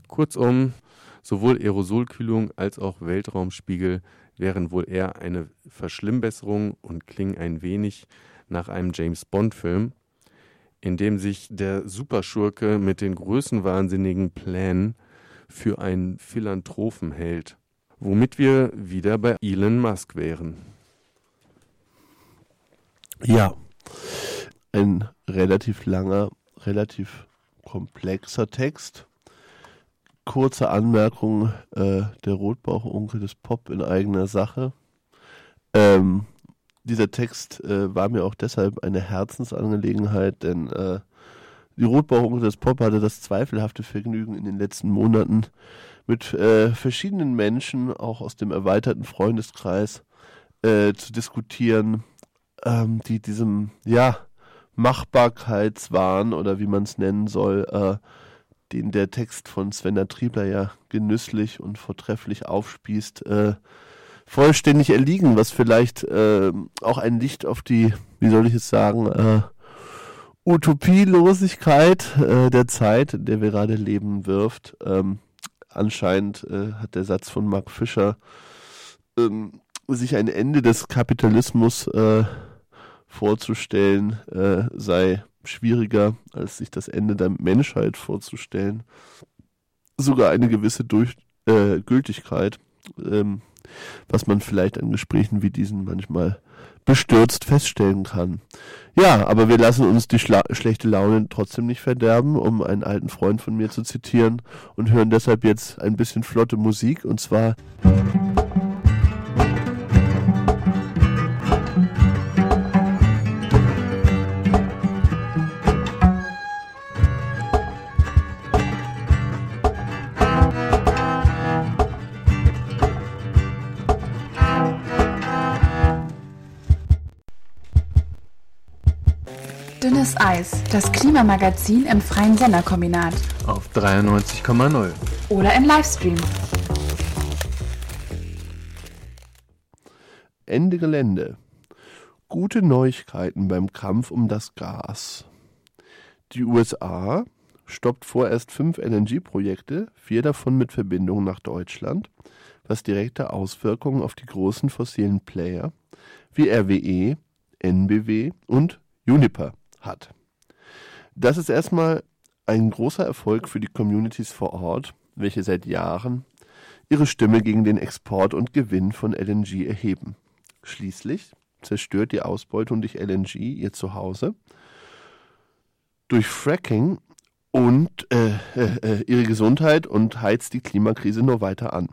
C: Kurzum, sowohl Aerosolkühlung als auch Weltraumspiegel wären wohl eher eine Verschlimmbesserung und klingen ein wenig nach einem James Bond-Film, in dem sich der Superschurke mit den größenwahnsinnigen Plänen für einen Philanthropen hält, womit wir wieder bei Elon Musk wären.
D: Ja, ein relativ langer, relativ komplexer Text kurze Anmerkung, äh, der Rotbauchonkel des Pop in eigener Sache. Ähm, dieser Text äh, war mir auch deshalb eine Herzensangelegenheit, denn äh, die Rotbauchonkel des Pop hatte das zweifelhafte Vergnügen in den letzten Monaten mit äh, verschiedenen Menschen, auch aus dem erweiterten Freundeskreis, äh, zu diskutieren, ähm, die diesem, ja, Machbarkeitswahn oder wie man es nennen soll, äh, den der Text von Svenna Triebler ja genüsslich und vortrefflich aufspießt, äh, vollständig erliegen, was vielleicht äh, auch ein Licht auf die, wie soll ich es sagen, äh, Utopielosigkeit äh, der Zeit, in der wir gerade leben, wirft. Ähm, anscheinend äh, hat der Satz von Mark Fischer ähm, sich ein Ende des Kapitalismus äh, vorzustellen, äh, sei schwieriger, als sich das Ende der Menschheit vorzustellen. Sogar eine gewisse Durch äh, Gültigkeit, ähm, was man vielleicht an Gesprächen wie diesen manchmal bestürzt feststellen kann. Ja, aber wir lassen uns die Schla schlechte Laune trotzdem nicht verderben, um einen alten Freund von mir zu zitieren und hören deshalb jetzt ein bisschen flotte Musik und zwar
A: Dünnes Eis, das Klimamagazin im freien Senderkombinat.
B: Auf 93,0.
A: Oder im Livestream.
D: Ende Gelände. Gute Neuigkeiten beim Kampf um das Gas. Die USA stoppt vorerst fünf LNG-Projekte, vier davon mit Verbindung nach Deutschland, was direkte Auswirkungen auf die großen fossilen Player wie RWE, NBW und Uniper hat. Das ist erstmal ein großer Erfolg für die Communities vor Ort, welche seit Jahren ihre Stimme gegen den Export und Gewinn von LNG erheben. Schließlich zerstört die Ausbeutung durch LNG ihr Zuhause durch Fracking und äh, äh, ihre Gesundheit und heizt die Klimakrise nur weiter an.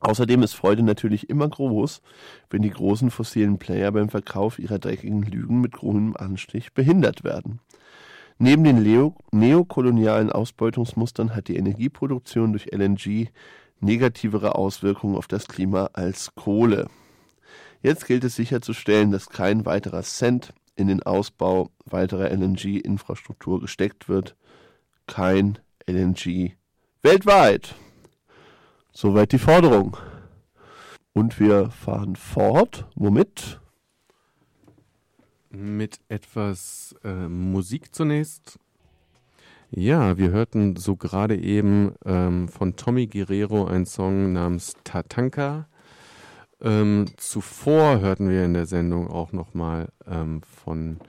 D: Außerdem ist Freude natürlich immer groß, wenn die großen fossilen Player beim Verkauf ihrer dreckigen Lügen mit grünem Anstich behindert werden. Neben den Leo neokolonialen Ausbeutungsmustern hat die Energieproduktion durch LNG negativere Auswirkungen auf das Klima als Kohle. Jetzt gilt es sicherzustellen, dass kein weiterer Cent in den Ausbau weiterer LNG-Infrastruktur gesteckt wird. Kein LNG weltweit. Soweit die Forderung. Und wir fahren fort. Womit?
C: Mit etwas äh, Musik zunächst. Ja, wir hörten so gerade eben ähm, von Tommy Guerrero einen Song namens Tatanka. Ähm, zuvor hörten wir in der Sendung auch nochmal ähm, von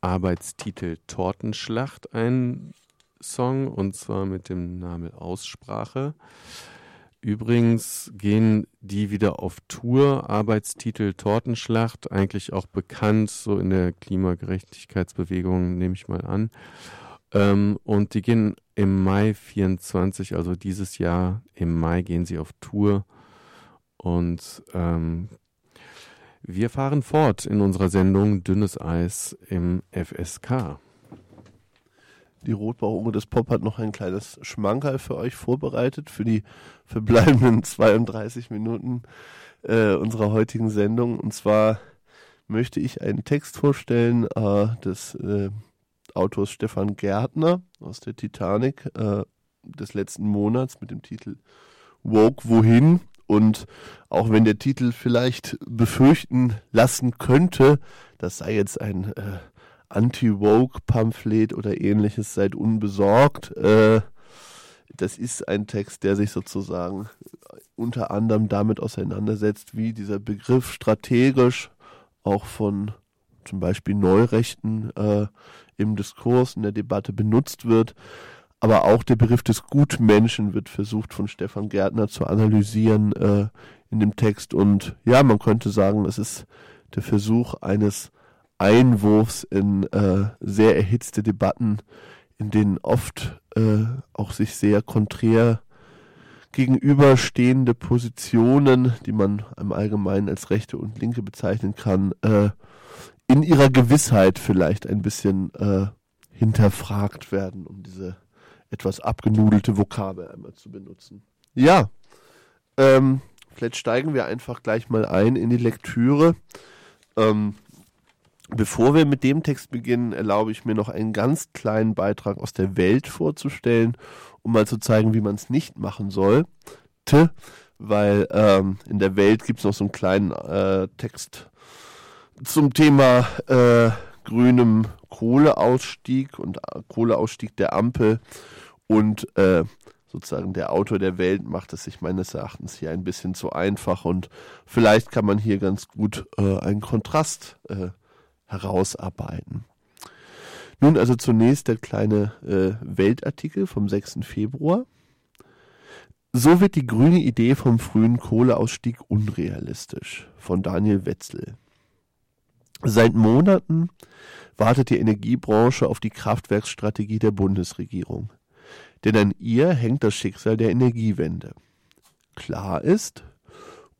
C: Arbeitstitel Tortenschlacht einen Song und zwar mit dem Namen Aussprache. Übrigens gehen die wieder auf Tour, Arbeitstitel Tortenschlacht, eigentlich auch bekannt, so in der Klimagerechtigkeitsbewegung, nehme ich mal an. Ähm, und die gehen im Mai 24, also dieses Jahr, im Mai gehen sie auf Tour. Und ähm, wir fahren fort in unserer Sendung Dünnes Eis im FSK.
D: Die Rotbauchunge des Pop hat noch ein kleines Schmankerl für euch vorbereitet für die verbleibenden 32 Minuten äh, unserer heutigen Sendung. Und zwar möchte ich einen Text vorstellen äh, des äh, Autors Stefan Gärtner aus der Titanic äh, des letzten Monats mit dem Titel Woke Wohin. Und auch wenn der Titel vielleicht befürchten lassen könnte, das sei jetzt ein äh, Anti-Woke-Pamphlet oder ähnliches, seid unbesorgt. Äh, das ist ein Text, der sich sozusagen unter anderem damit auseinandersetzt, wie dieser Begriff strategisch auch von zum Beispiel Neurechten äh, im Diskurs, in der Debatte benutzt wird. Aber auch der Begriff des Gutmenschen wird versucht von Stefan Gärtner zu analysieren äh, in dem Text. Und ja, man könnte sagen, es ist der Versuch eines Einwurfs in äh, sehr erhitzte Debatten, in denen oft äh, auch sich sehr konträr gegenüberstehende Positionen, die man im Allgemeinen als Rechte und Linke bezeichnen kann, äh, in ihrer Gewissheit vielleicht ein bisschen äh, hinterfragt werden, um diese etwas abgenudelte Vokabel einmal zu benutzen. Ja, ähm, vielleicht steigen wir einfach gleich mal ein in die Lektüre. Ähm, bevor wir mit dem Text beginnen, erlaube ich mir noch einen ganz kleinen Beitrag aus der Welt vorzustellen, um mal zu zeigen, wie man es nicht machen soll. T, weil ähm, in der Welt gibt es noch so einen kleinen äh, Text zum Thema äh, grünem Kohleausstieg und äh, Kohleausstieg der Ampel und äh, sozusagen der Autor der Welt macht es sich meines Erachtens hier ein bisschen zu einfach und vielleicht kann man hier ganz gut äh, einen Kontrast äh, herausarbeiten. Nun also zunächst der kleine äh, Weltartikel vom 6. Februar. So wird die grüne Idee vom frühen Kohleausstieg unrealistisch von Daniel Wetzel. Seit Monaten wartet die Energiebranche auf die Kraftwerksstrategie der Bundesregierung. Denn an ihr hängt das Schicksal der Energiewende. Klar ist,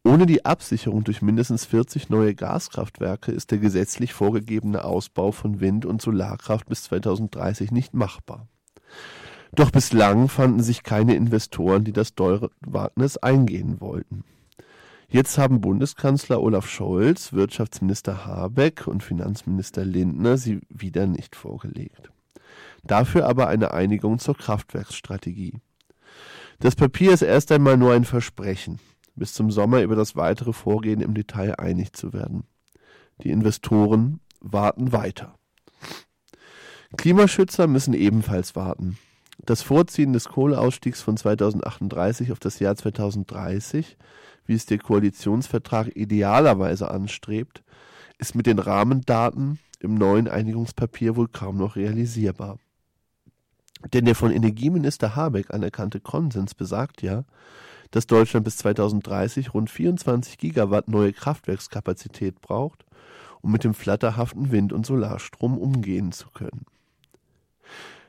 D: ohne die Absicherung durch mindestens 40 neue Gaskraftwerke ist der gesetzlich vorgegebene Ausbau von Wind- und Solarkraft bis 2030 nicht machbar. Doch bislang fanden sich keine Investoren, die das teure Wagnis eingehen wollten. Jetzt haben Bundeskanzler Olaf Scholz, Wirtschaftsminister Habeck und Finanzminister Lindner sie wieder nicht vorgelegt. Dafür aber eine Einigung zur Kraftwerksstrategie. Das Papier ist erst einmal nur ein Versprechen, bis zum Sommer über das weitere Vorgehen im Detail einig zu werden. Die Investoren warten weiter. Klimaschützer müssen ebenfalls warten. Das Vorziehen des Kohleausstiegs von 2038 auf das Jahr 2030 wie es der Koalitionsvertrag idealerweise anstrebt, ist mit den Rahmendaten im neuen Einigungspapier wohl kaum noch realisierbar. Denn der von Energieminister Habeck anerkannte Konsens besagt ja, dass Deutschland bis 2030 rund 24 Gigawatt neue Kraftwerkskapazität braucht, um mit dem flatterhaften Wind- und Solarstrom umgehen zu können.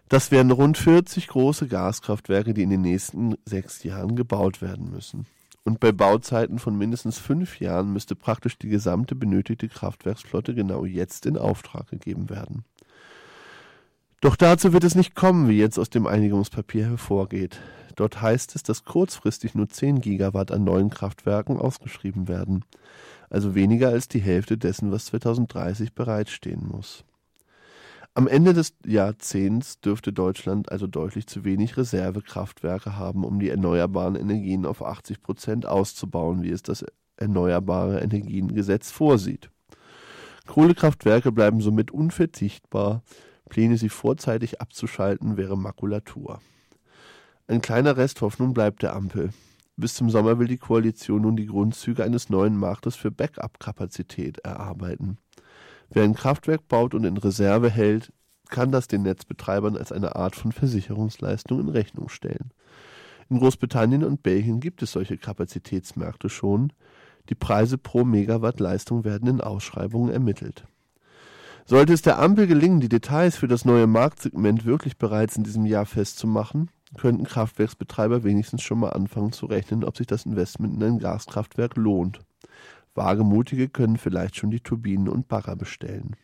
D: Das wären rund 40 große Gaskraftwerke, die in den nächsten sechs Jahren gebaut werden müssen. Und bei Bauzeiten von mindestens fünf Jahren müsste praktisch die gesamte benötigte Kraftwerksflotte genau jetzt in Auftrag gegeben werden. Doch dazu wird es nicht kommen, wie jetzt aus dem Einigungspapier hervorgeht. Dort heißt es, dass kurzfristig nur 10 Gigawatt an neuen Kraftwerken ausgeschrieben werden, also weniger als die Hälfte dessen, was 2030 bereitstehen muss. Am Ende des Jahrzehnts dürfte Deutschland also deutlich zu wenig Reservekraftwerke haben, um die erneuerbaren Energien auf 80 Prozent auszubauen, wie es das Erneuerbare Energiengesetz vorsieht. Kohlekraftwerke bleiben somit unverzichtbar. Pläne, sie vorzeitig abzuschalten, wäre Makulatur. Ein kleiner Rest Hoffnung bleibt der Ampel. Bis zum Sommer will die Koalition nun die Grundzüge eines neuen Marktes für Backup-Kapazität erarbeiten. Wer ein Kraftwerk baut und in Reserve hält, kann das den Netzbetreibern als eine Art von Versicherungsleistung in Rechnung stellen. In Großbritannien und Belgien gibt es solche Kapazitätsmärkte schon. Die Preise pro Megawatt Leistung werden in Ausschreibungen ermittelt. Sollte es der Ampel gelingen, die Details für das neue Marktsegment wirklich bereits in diesem Jahr festzumachen, könnten Kraftwerksbetreiber wenigstens schon mal anfangen zu rechnen, ob sich das Investment in ein Gaskraftwerk lohnt. Wagemutige können vielleicht schon die Turbinen und Bagger bestellen.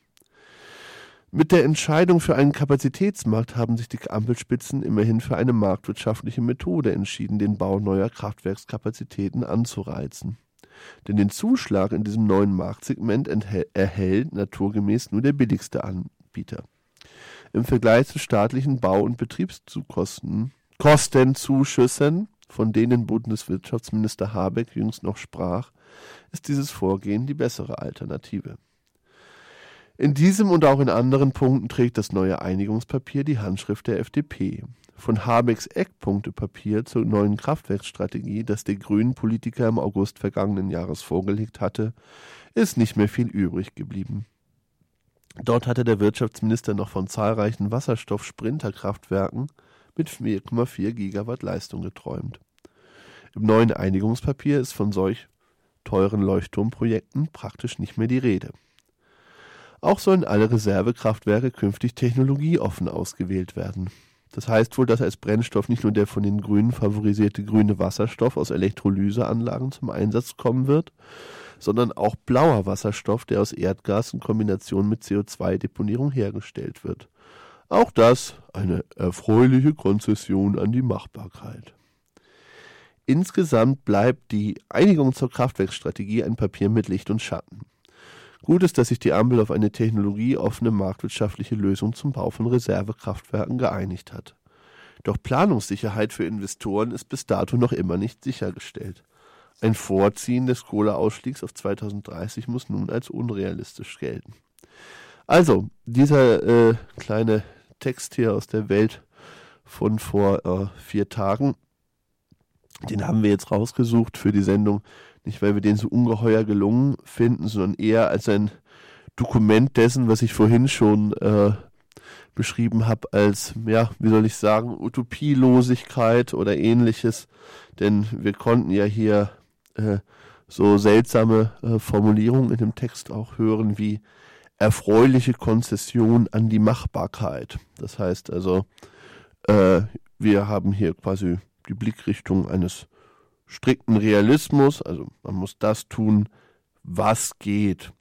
D: Mit der Entscheidung für einen Kapazitätsmarkt haben sich die Ampelspitzen immerhin für eine marktwirtschaftliche Methode entschieden, den Bau neuer Kraftwerkskapazitäten anzureizen. Denn den Zuschlag in diesem neuen Marktsegment erhält naturgemäß nur der billigste Anbieter. Im Vergleich zu staatlichen Bau- und Betriebskosten Kostenzuschüssen, von denen Bundeswirtschaftsminister Habeck jüngst noch sprach, ist dieses Vorgehen die bessere Alternative. In diesem und auch in anderen Punkten trägt das neue Einigungspapier die Handschrift der FDP. Von Habecks Eckpunktepapier zur neuen Kraftwerksstrategie, das der grünen Politiker im August vergangenen Jahres vorgelegt hatte, ist nicht mehr viel übrig geblieben. Dort hatte der Wirtschaftsminister noch von zahlreichen Wasserstoff-Sprinterkraftwerken mit 4,4 Gigawatt Leistung geträumt. Im neuen Einigungspapier ist von solch teuren Leuchtturmprojekten praktisch nicht mehr die Rede. Auch sollen alle Reservekraftwerke künftig technologieoffen ausgewählt werden. Das heißt wohl, dass als Brennstoff nicht nur der von den Grünen favorisierte grüne Wasserstoff aus Elektrolyseanlagen zum Einsatz kommen wird, sondern auch blauer Wasserstoff, der aus Erdgas in Kombination mit CO2-Deponierung hergestellt wird. Auch das eine erfreuliche Konzession an die Machbarkeit. Insgesamt bleibt die Einigung zur Kraftwerksstrategie ein Papier mit Licht und Schatten. Gut ist, dass sich die Ampel auf eine technologieoffene marktwirtschaftliche Lösung zum Bau von Reservekraftwerken geeinigt hat. Doch Planungssicherheit für Investoren ist bis dato noch immer nicht sichergestellt. Ein Vorziehen des Kohleausstiegs auf 2030 muss nun als unrealistisch gelten. Also, dieser äh, kleine Text hier aus der Welt von vor äh, vier Tagen, den haben wir jetzt rausgesucht für die Sendung nicht, weil wir den so ungeheuer gelungen finden, sondern eher als ein Dokument dessen, was ich vorhin schon äh, beschrieben habe, als, ja, wie soll ich sagen, Utopielosigkeit oder ähnliches. Denn wir konnten ja hier äh, so seltsame äh, Formulierungen in dem Text auch hören wie erfreuliche Konzession an die Machbarkeit. Das heißt also, äh, wir haben hier quasi die Blickrichtung eines strikten Realismus, also man muss das tun, was geht.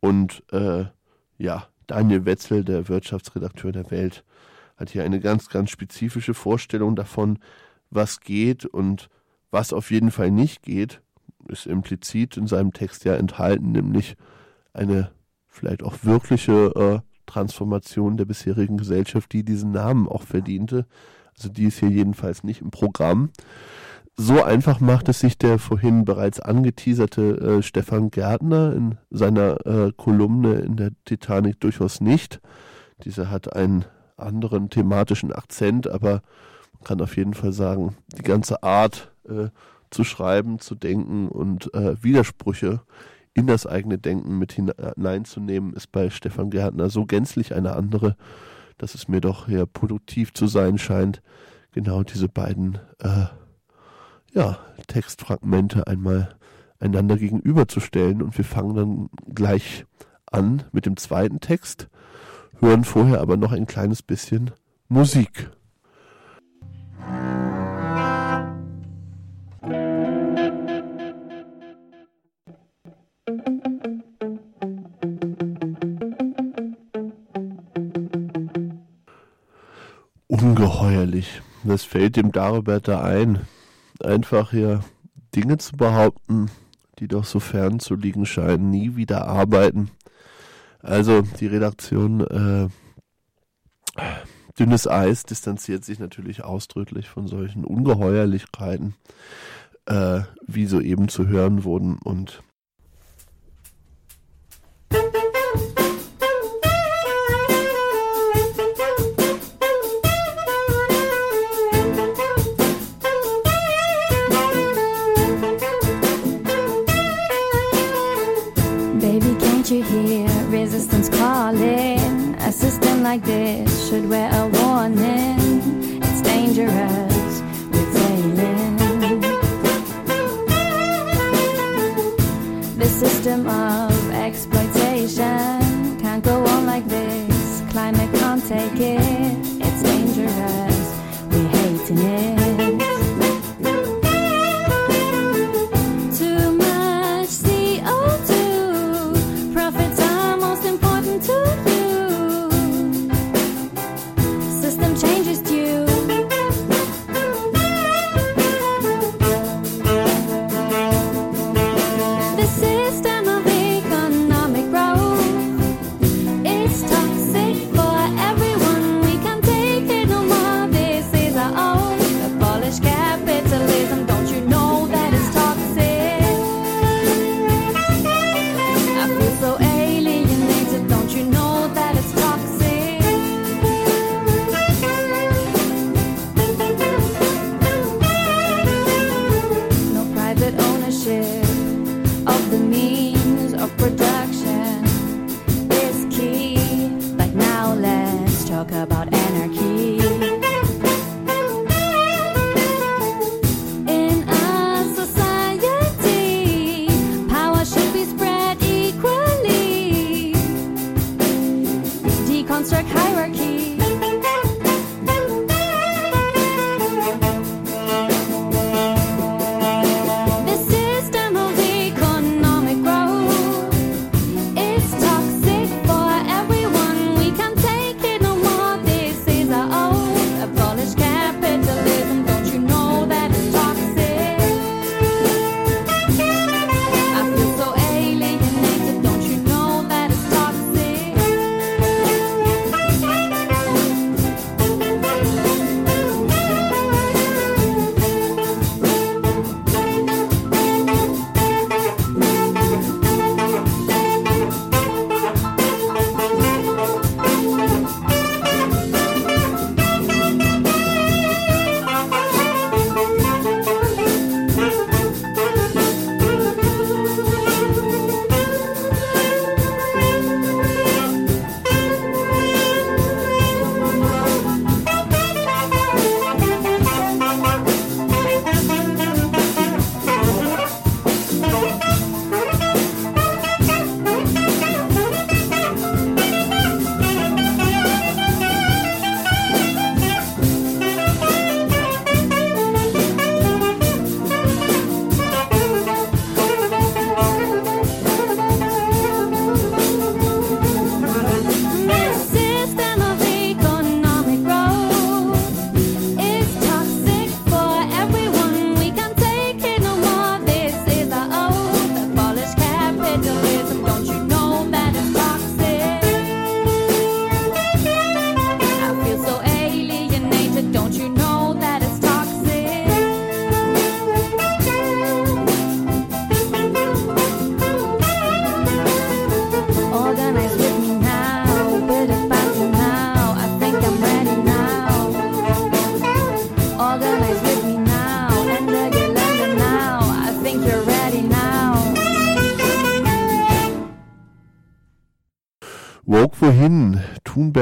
D: Und äh, ja, Daniel Wetzel, der Wirtschaftsredakteur der Welt, hat hier eine ganz, ganz spezifische Vorstellung davon, was geht und was auf jeden Fall nicht geht, ist implizit in seinem Text ja enthalten, nämlich eine vielleicht auch wirkliche äh, Transformation der bisherigen Gesellschaft, die diesen Namen auch verdiente. Also die ist hier jedenfalls nicht im Programm. So einfach macht es sich der vorhin bereits angeteaserte äh, Stefan Gärtner in seiner äh, Kolumne in der Titanic durchaus nicht. Dieser hat einen anderen thematischen Akzent, aber man kann auf jeden Fall sagen, die ganze Art äh, zu schreiben, zu denken und äh, Widersprüche in das eigene Denken mit hineinzunehmen, ist bei Stefan Gärtner so gänzlich eine andere, dass es mir doch eher produktiv zu sein scheint, genau diese beiden äh, ja, Textfragmente einmal einander gegenüberzustellen. Und wir fangen dann gleich an mit dem zweiten Text, hören vorher aber noch ein kleines bisschen Musik. Ungeheuerlich. Was fällt dem Dariberter ein? Einfach hier Dinge zu behaupten, die doch so fern zu liegen scheinen, nie wieder arbeiten. Also die Redaktion äh, Dünnes Eis distanziert sich natürlich ausdrücklich von solchen Ungeheuerlichkeiten, äh, wie soeben zu hören wurden und wisdom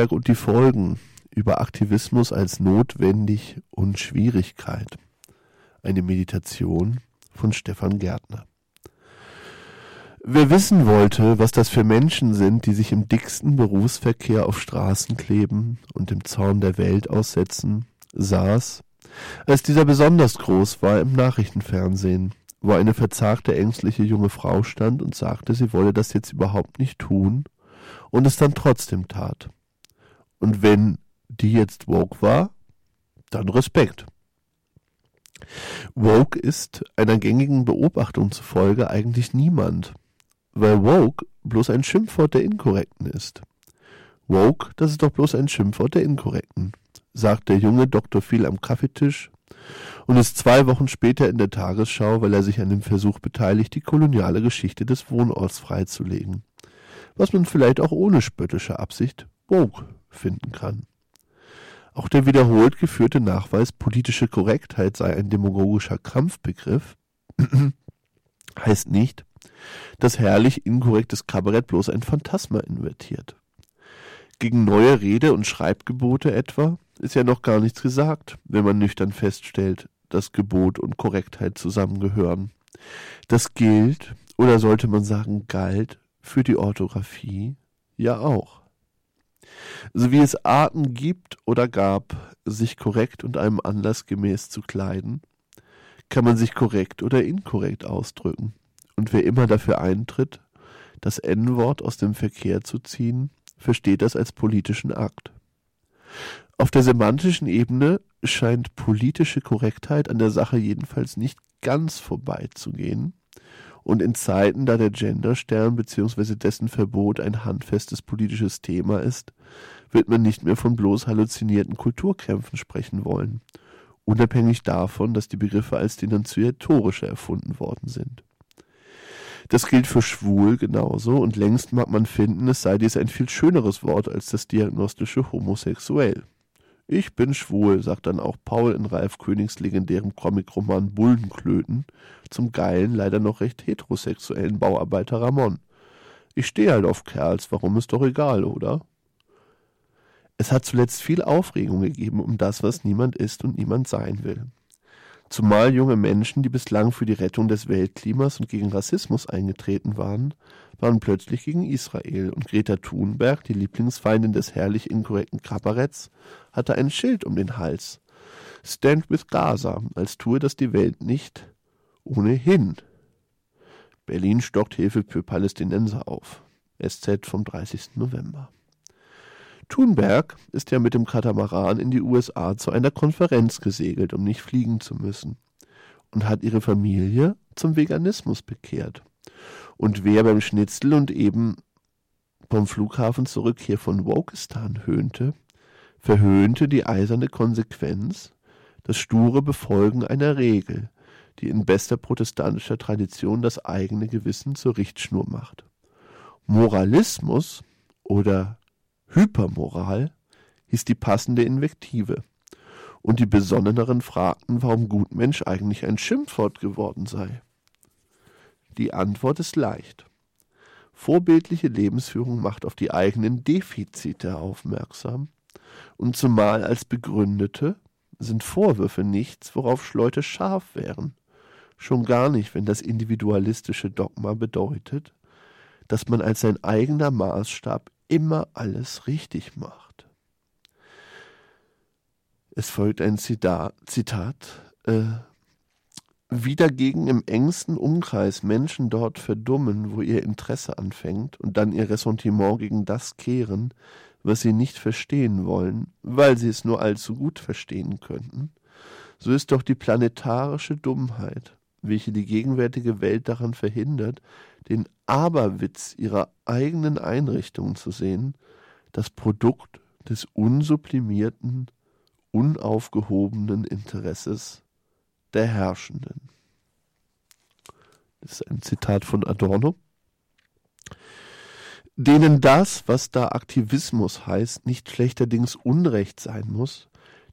D: Thunberg und die Folgen. Über Aktivismus als notwendig und Schwierigkeit. Eine Meditation von Stefan Gärtner. Wer wissen wollte, was das für Menschen sind, die sich im dicksten Berufsverkehr auf Straßen kleben und dem Zorn der Welt aussetzen, saß, als dieser besonders groß war, im Nachrichtenfernsehen, wo eine verzagte, ängstliche junge Frau stand und sagte, sie wolle das jetzt überhaupt nicht tun und es dann trotzdem tat. Und wenn die jetzt woke war, dann Respekt. Woke ist einer gängigen Beobachtung zufolge eigentlich niemand, weil woke bloß ein Schimpfwort der Inkorrekten ist. Woke, das ist doch bloß ein Schimpfwort der Inkorrekten, sagt der junge Dr. Phil am Kaffeetisch und ist zwei Wochen später in der Tagesschau, weil er sich an dem Versuch beteiligt, die koloniale Geschichte des Wohnorts freizulegen, was man vielleicht auch ohne spöttische Absicht woke finden kann. Auch der wiederholt geführte Nachweis, politische Korrektheit sei ein demagogischer Kampfbegriff, heißt nicht, dass herrlich inkorrektes Kabarett bloß ein Phantasma invertiert. Gegen neue Rede- und Schreibgebote etwa ist ja noch gar nichts gesagt, wenn man nüchtern feststellt, dass Gebot und Korrektheit zusammengehören. Das gilt, oder sollte man sagen galt, für die Orthographie ja auch. So wie es Arten gibt oder gab, sich korrekt und einem Anlass gemäß zu kleiden, kann man sich korrekt oder inkorrekt ausdrücken. Und wer immer dafür eintritt, das N-Wort aus dem Verkehr zu ziehen, versteht das als politischen Akt. Auf der semantischen Ebene scheint politische Korrektheit an der Sache jedenfalls nicht ganz vorbeizugehen. Und in Zeiten, da der Genderstern bzw. dessen Verbot ein handfestes politisches Thema ist, wird man nicht mehr von bloß halluzinierten Kulturkämpfen sprechen wollen, unabhängig davon, dass die Begriffe als denunziatorische erfunden worden sind. Das gilt für schwul genauso und längst mag man finden, es sei dies ein viel schöneres Wort als das diagnostische homosexuell. Ich bin schwul, sagt dann auch Paul in Ralf Königs legendärem Comicroman Bullenklöten zum geilen, leider noch recht heterosexuellen Bauarbeiter Ramon. Ich stehe halt auf Kerls, warum ist doch egal, oder? Es hat zuletzt viel Aufregung gegeben um das, was niemand ist und niemand sein will. Zumal junge Menschen, die bislang für die Rettung des Weltklimas und gegen Rassismus eingetreten waren, waren plötzlich gegen Israel und Greta Thunberg, die Lieblingsfeindin des herrlich inkorrekten Kabaretts, hatte ein Schild um den Hals. Stand with Gaza, als tue das die Welt nicht ohnehin. Berlin stockt Hilfe für Palästinenser auf. SZ vom 30. November. Thunberg ist ja mit dem Katamaran in die USA zu einer Konferenz gesegelt, um nicht fliegen zu müssen, und hat ihre Familie zum Veganismus bekehrt. Und wer beim Schnitzel und eben vom Flughafen zurück hier von Wokistan höhnte, verhöhnte die eiserne Konsequenz, das sture Befolgen einer Regel, die in bester protestantischer Tradition das eigene Gewissen zur Richtschnur macht. Moralismus oder Hypermoral hieß die passende Invektive, und die Besonneneren fragten, warum Gutmensch eigentlich ein Schimpfwort geworden sei. Die Antwort ist leicht. Vorbildliche Lebensführung macht auf die eigenen Defizite aufmerksam, und zumal als begründete sind Vorwürfe nichts, worauf Leute scharf wären, schon gar nicht, wenn das individualistische Dogma bedeutet, dass man als sein eigener Maßstab immer alles richtig macht. Es folgt ein Zitat, Zitat äh, wie dagegen im engsten Umkreis Menschen dort verdummen, wo ihr Interesse anfängt und dann ihr Ressentiment gegen das kehren, was sie nicht verstehen wollen, weil sie es nur allzu gut verstehen könnten, so ist doch die planetarische Dummheit, welche die gegenwärtige Welt daran verhindert, den Aberwitz ihrer eigenen Einrichtungen zu sehen, das Produkt des unsublimierten, unaufgehobenen Interesses der Herrschenden. Das ist ein Zitat von Adorno. Denen das, was da Aktivismus heißt, nicht schlechterdings Unrecht sein muss,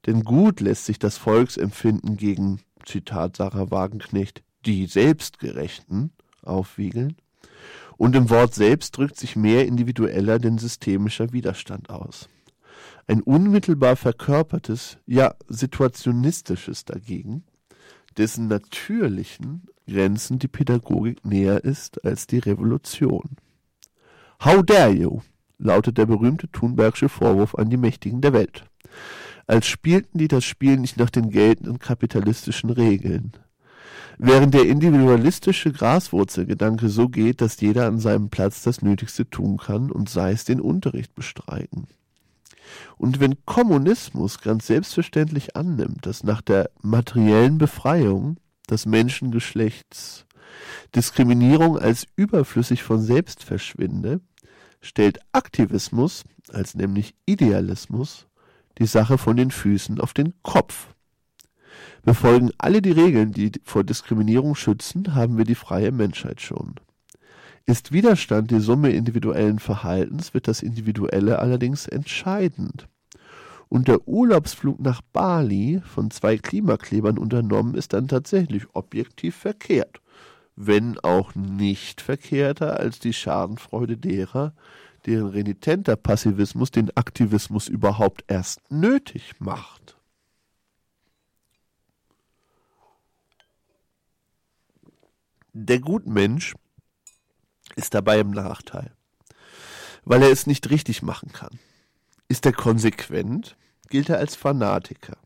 D: denn gut lässt sich das Volksempfinden gegen, Zitat Sarah Wagenknecht, die Selbstgerechten aufwiegeln, und im Wort selbst drückt sich mehr individueller denn systemischer Widerstand aus. Ein unmittelbar verkörpertes, ja situationistisches dagegen, dessen natürlichen Grenzen die Pädagogik näher ist als die Revolution. How dare you? lautet der berühmte Thunbergsche Vorwurf an die Mächtigen der Welt. Als spielten die das Spiel nicht nach den geltenden kapitalistischen Regeln. Während der individualistische Graswurzelgedanke so geht, dass jeder an seinem Platz das Nötigste tun kann und sei es den Unterricht bestreiten. Und wenn Kommunismus ganz selbstverständlich annimmt, dass nach der materiellen Befreiung des Menschengeschlechts Diskriminierung als überflüssig von selbst verschwinde, stellt Aktivismus als nämlich Idealismus die Sache von den Füßen auf den Kopf. Befolgen alle die Regeln, die vor Diskriminierung schützen, haben wir die freie Menschheit schon. Ist Widerstand die Summe individuellen Verhaltens, wird das Individuelle allerdings entscheidend. Und der Urlaubsflug nach Bali von zwei Klimaklebern unternommen ist dann tatsächlich objektiv verkehrt, wenn auch nicht verkehrter als die Schadenfreude derer, deren renitenter Passivismus den Aktivismus überhaupt erst nötig macht. Der Gutmensch ist dabei im Nachteil, weil er es nicht richtig machen kann. Ist er konsequent, gilt er als Fanatiker.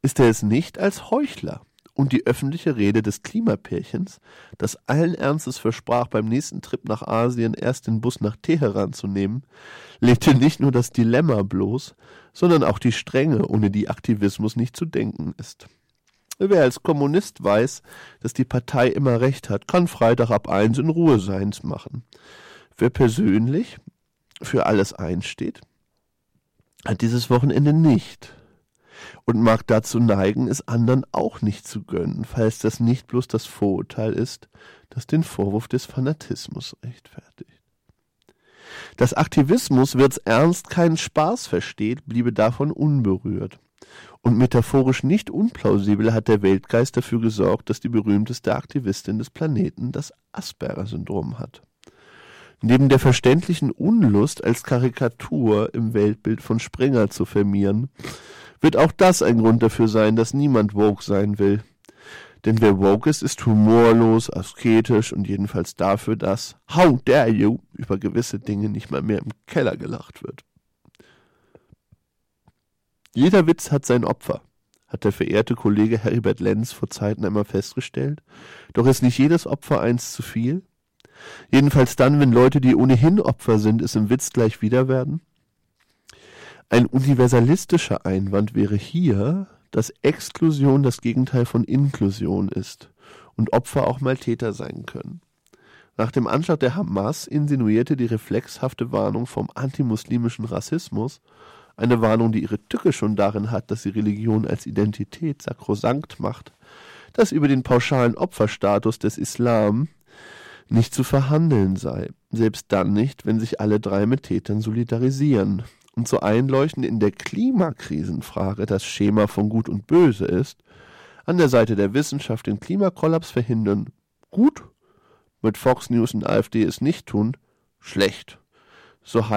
D: Ist er es nicht als Heuchler? Und die öffentliche Rede des Klimapärchens, das allen Ernstes versprach, beim nächsten Trip nach Asien erst den Bus nach Teheran zu nehmen, legte nicht nur das Dilemma bloß, sondern auch die Strenge, ohne die Aktivismus nicht zu denken ist. Wer als Kommunist weiß, dass die Partei immer recht hat, kann Freitag ab eins in Ruhe seins machen. Wer persönlich für alles einsteht, hat dieses Wochenende nicht und mag dazu neigen, es anderen auch nicht zu gönnen, falls das nicht bloß das Vorurteil ist, das den Vorwurf des Fanatismus rechtfertigt. Dass Aktivismus wird's ernst keinen Spaß versteht, bliebe davon unberührt. Und metaphorisch nicht unplausibel hat der Weltgeist dafür gesorgt, dass die berühmteste Aktivistin des Planeten das Asperger-Syndrom hat. Neben der verständlichen Unlust als Karikatur im Weltbild von Springer zu firmieren, wird auch das ein Grund dafür sein, dass niemand woke sein will. Denn wer woke ist, ist humorlos, asketisch und jedenfalls dafür, dass How dare you über gewisse Dinge nicht mal mehr im Keller gelacht wird. Jeder Witz hat sein Opfer, hat der verehrte Kollege Heribert Lenz vor Zeiten einmal festgestellt. Doch ist nicht jedes Opfer eins zu viel? Jedenfalls dann, wenn Leute, die ohnehin Opfer sind, es im Witz gleich wieder werden? Ein universalistischer Einwand wäre hier, dass Exklusion das Gegenteil von Inklusion ist und Opfer auch mal Täter sein können. Nach dem Anschlag der Hamas insinuierte die reflexhafte Warnung vom antimuslimischen Rassismus, eine Warnung, die ihre Tücke schon darin hat, dass sie Religion als Identität sakrosankt macht, dass über den pauschalen Opferstatus des Islam nicht zu verhandeln sei, selbst dann nicht, wenn sich alle drei mit Tätern solidarisieren. Und so einleuchtend in der Klimakrisenfrage das Schema von Gut und Böse ist, an der Seite der Wissenschaft den Klimakollaps verhindern, gut, mit Fox News und AfD es nicht tun, schlecht. So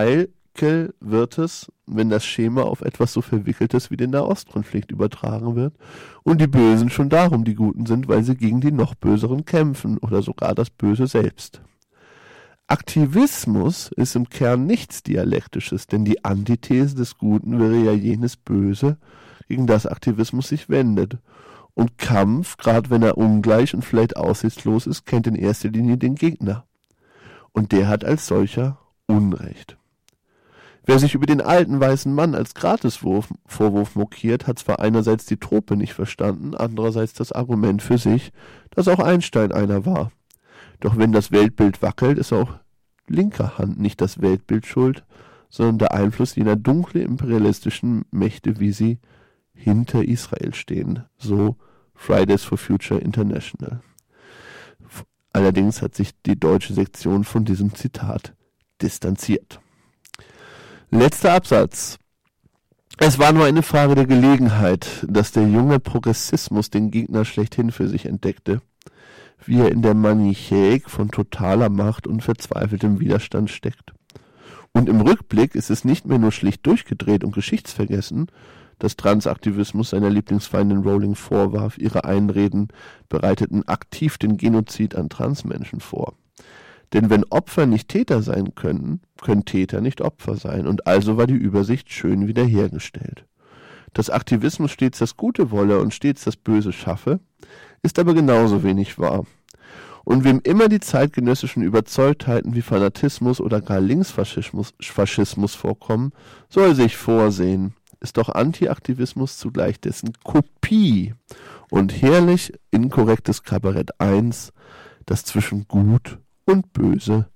D: heikel wird es, wenn das Schema auf etwas so Verwickeltes wie den Nahostkonflikt übertragen wird und die Bösen schon darum die Guten sind, weil sie gegen die noch Böseren kämpfen oder sogar das Böse selbst. Aktivismus ist im Kern nichts Dialektisches, denn die Antithese des Guten wäre ja jenes Böse, gegen das Aktivismus sich wendet. Und Kampf, gerade wenn er ungleich und vielleicht aussichtslos ist, kennt in erster Linie den Gegner. Und der hat als solcher Unrecht. Wer sich über den alten weißen Mann als Gratisvorwurf mokiert, hat zwar einerseits die Trope nicht verstanden, andererseits das Argument für sich, dass auch Einstein einer war. Doch wenn das Weltbild wackelt, ist auch linker Hand nicht das Weltbild schuld, sondern der Einfluss jener dunkle imperialistischen Mächte, wie sie hinter Israel stehen. So Fridays for Future International. Allerdings hat sich die deutsche Sektion von diesem Zitat distanziert. Letzter Absatz. Es war nur eine Frage der Gelegenheit, dass der junge Progressismus den Gegner schlechthin für sich entdeckte wie er in der Manichäik von totaler Macht und verzweifeltem Widerstand steckt. Und im Rückblick ist es nicht mehr nur schlicht durchgedreht und geschichtsvergessen, dass Transaktivismus seiner Lieblingsfeindin Rowling vorwarf, ihre Einreden bereiteten aktiv den Genozid an Transmenschen vor. Denn wenn Opfer nicht Täter sein können, können Täter nicht Opfer sein, und also war die Übersicht schön wiederhergestellt. Dass Aktivismus stets das Gute wolle und stets das Böse schaffe, ist aber genauso wenig wahr. Und wem immer die zeitgenössischen Überzeugtheiten wie Fanatismus oder gar Linksfaschismus Faschismus vorkommen, soll sich vorsehen. Ist doch Antiaktivismus zugleich dessen Kopie und herrlich inkorrektes Kabarett 1, das zwischen Gut und Böse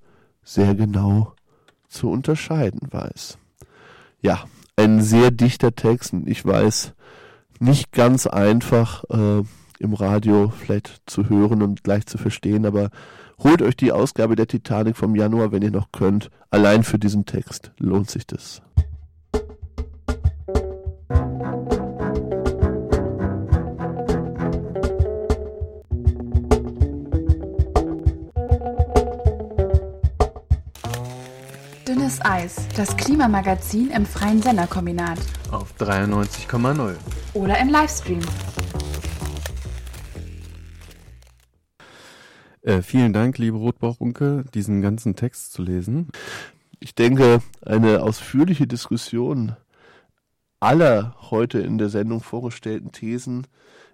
D: sehr genau zu unterscheiden weiß. Ja, ein sehr dichter Text und ich weiß, nicht ganz einfach äh, im Radio vielleicht zu hören und gleich zu verstehen, aber holt euch die Ausgabe der Titanic vom Januar, wenn ihr noch könnt. Allein für diesen Text lohnt sich das.
A: Dünnes Eis, das Klimamagazin im freien Senderkombinat.
B: Auf 93,0.
A: Oder im Livestream.
C: Äh, vielen Dank, liebe Rotbauchunke, diesen ganzen Text zu lesen.
D: Ich denke, eine ausführliche Diskussion aller heute in der Sendung vorgestellten Thesen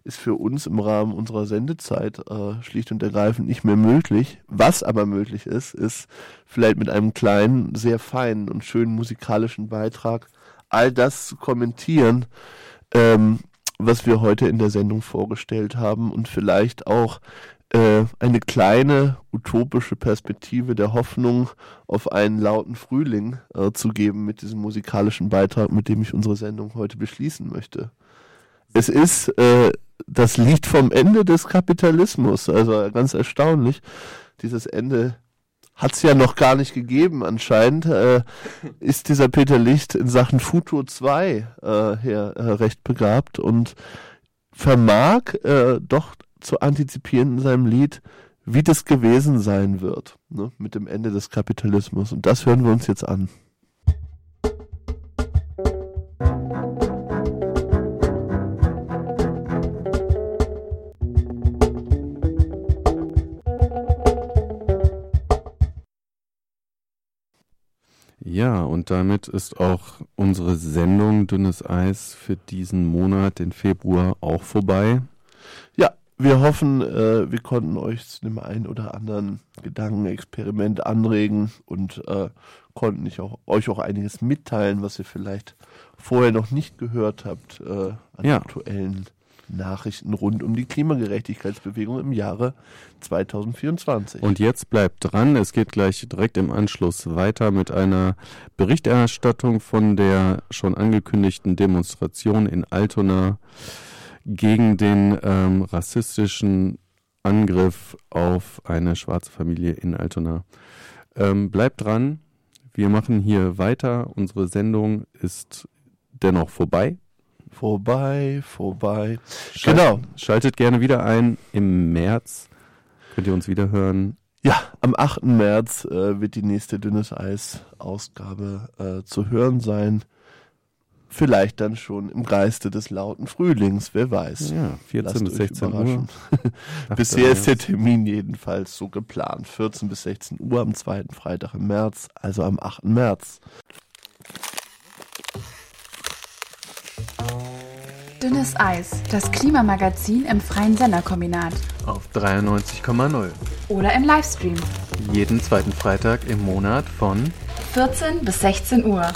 D: ist für uns im Rahmen unserer Sendezeit äh, schlicht und ergreifend nicht mehr möglich. Was aber möglich ist, ist vielleicht mit einem kleinen, sehr feinen und schönen musikalischen Beitrag all das zu kommentieren, ähm, was wir heute in der Sendung vorgestellt haben und vielleicht auch äh, eine kleine utopische Perspektive der Hoffnung auf einen lauten Frühling äh, zu geben mit diesem musikalischen Beitrag, mit dem ich unsere Sendung heute beschließen möchte. Es ist äh, das Lied vom Ende des Kapitalismus, also ganz erstaunlich. Dieses Ende hat es ja noch gar nicht gegeben anscheinend, äh, ist dieser Peter Licht in Sachen Futur 2 äh, her äh, recht begabt und vermag äh, doch zu antizipieren in seinem Lied, wie das gewesen sein wird ne, mit dem Ende des Kapitalismus. Und das hören wir uns jetzt an.
C: Und damit ist auch unsere Sendung Dünnes Eis für diesen Monat, den Februar, auch vorbei.
D: Ja, wir hoffen, äh, wir konnten euch zu dem einen oder anderen Gedankenexperiment anregen und äh, konnten ich auch, euch auch einiges mitteilen, was ihr vielleicht vorher noch nicht gehört habt äh, an
C: Ja.
D: aktuellen Nachrichten rund um die Klimagerechtigkeitsbewegung im Jahre 2024.
C: Und jetzt bleibt dran, es geht gleich direkt im Anschluss weiter mit einer Berichterstattung von der schon angekündigten Demonstration in Altona gegen den ähm, rassistischen Angriff auf eine schwarze Familie in Altona. Ähm, bleibt dran, wir machen hier weiter. Unsere Sendung ist dennoch vorbei.
D: Vorbei, vorbei.
C: Schalt,
D: Genau.
C: Schaltet gerne wieder ein im März. Könnt ihr uns wieder hören.
D: Ja, am 8. März äh, wird die nächste Dünnes Eis Ausgabe äh, zu hören sein. Vielleicht dann schon im Geiste des lauten Frühlings, wer weiß.
C: Ja, 14
D: Lasst
C: bis
D: euch
C: 16 Uhr.
D: überraschen.
C: 8.
D: Bisher ist der. Termin jedenfalls so geplant. 14 bis 16 Uhr am zweiten Freitag im März, also am 8. März.
A: Dünnes Eis, das Klimamagazin im freien Senderkombinat.
B: Auf 93,0.
A: Oder im Livestream.
B: Jeden zweiten Freitag im Monat von
A: 14 bis 16 Uhr.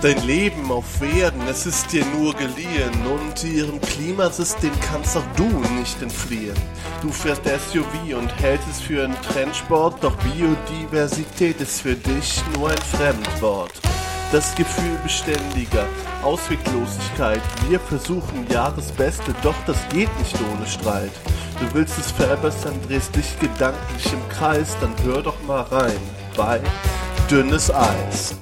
U: Dein Leben auf Erden, es ist dir nur geliehen und ihrem Klimasystem kannst auch du nicht entfliehen. Du fährst SUV und hältst es für einen Trendsport, doch Biodiversität ist für dich nur ein Fremdwort. Das Gefühl beständiger Ausweglosigkeit. Wir versuchen ja das Beste, doch das geht nicht ohne Streit. Du willst es verbessern, drehst dich gedanklich im Kreis, dann hör doch mal rein bei Dünnes Eis.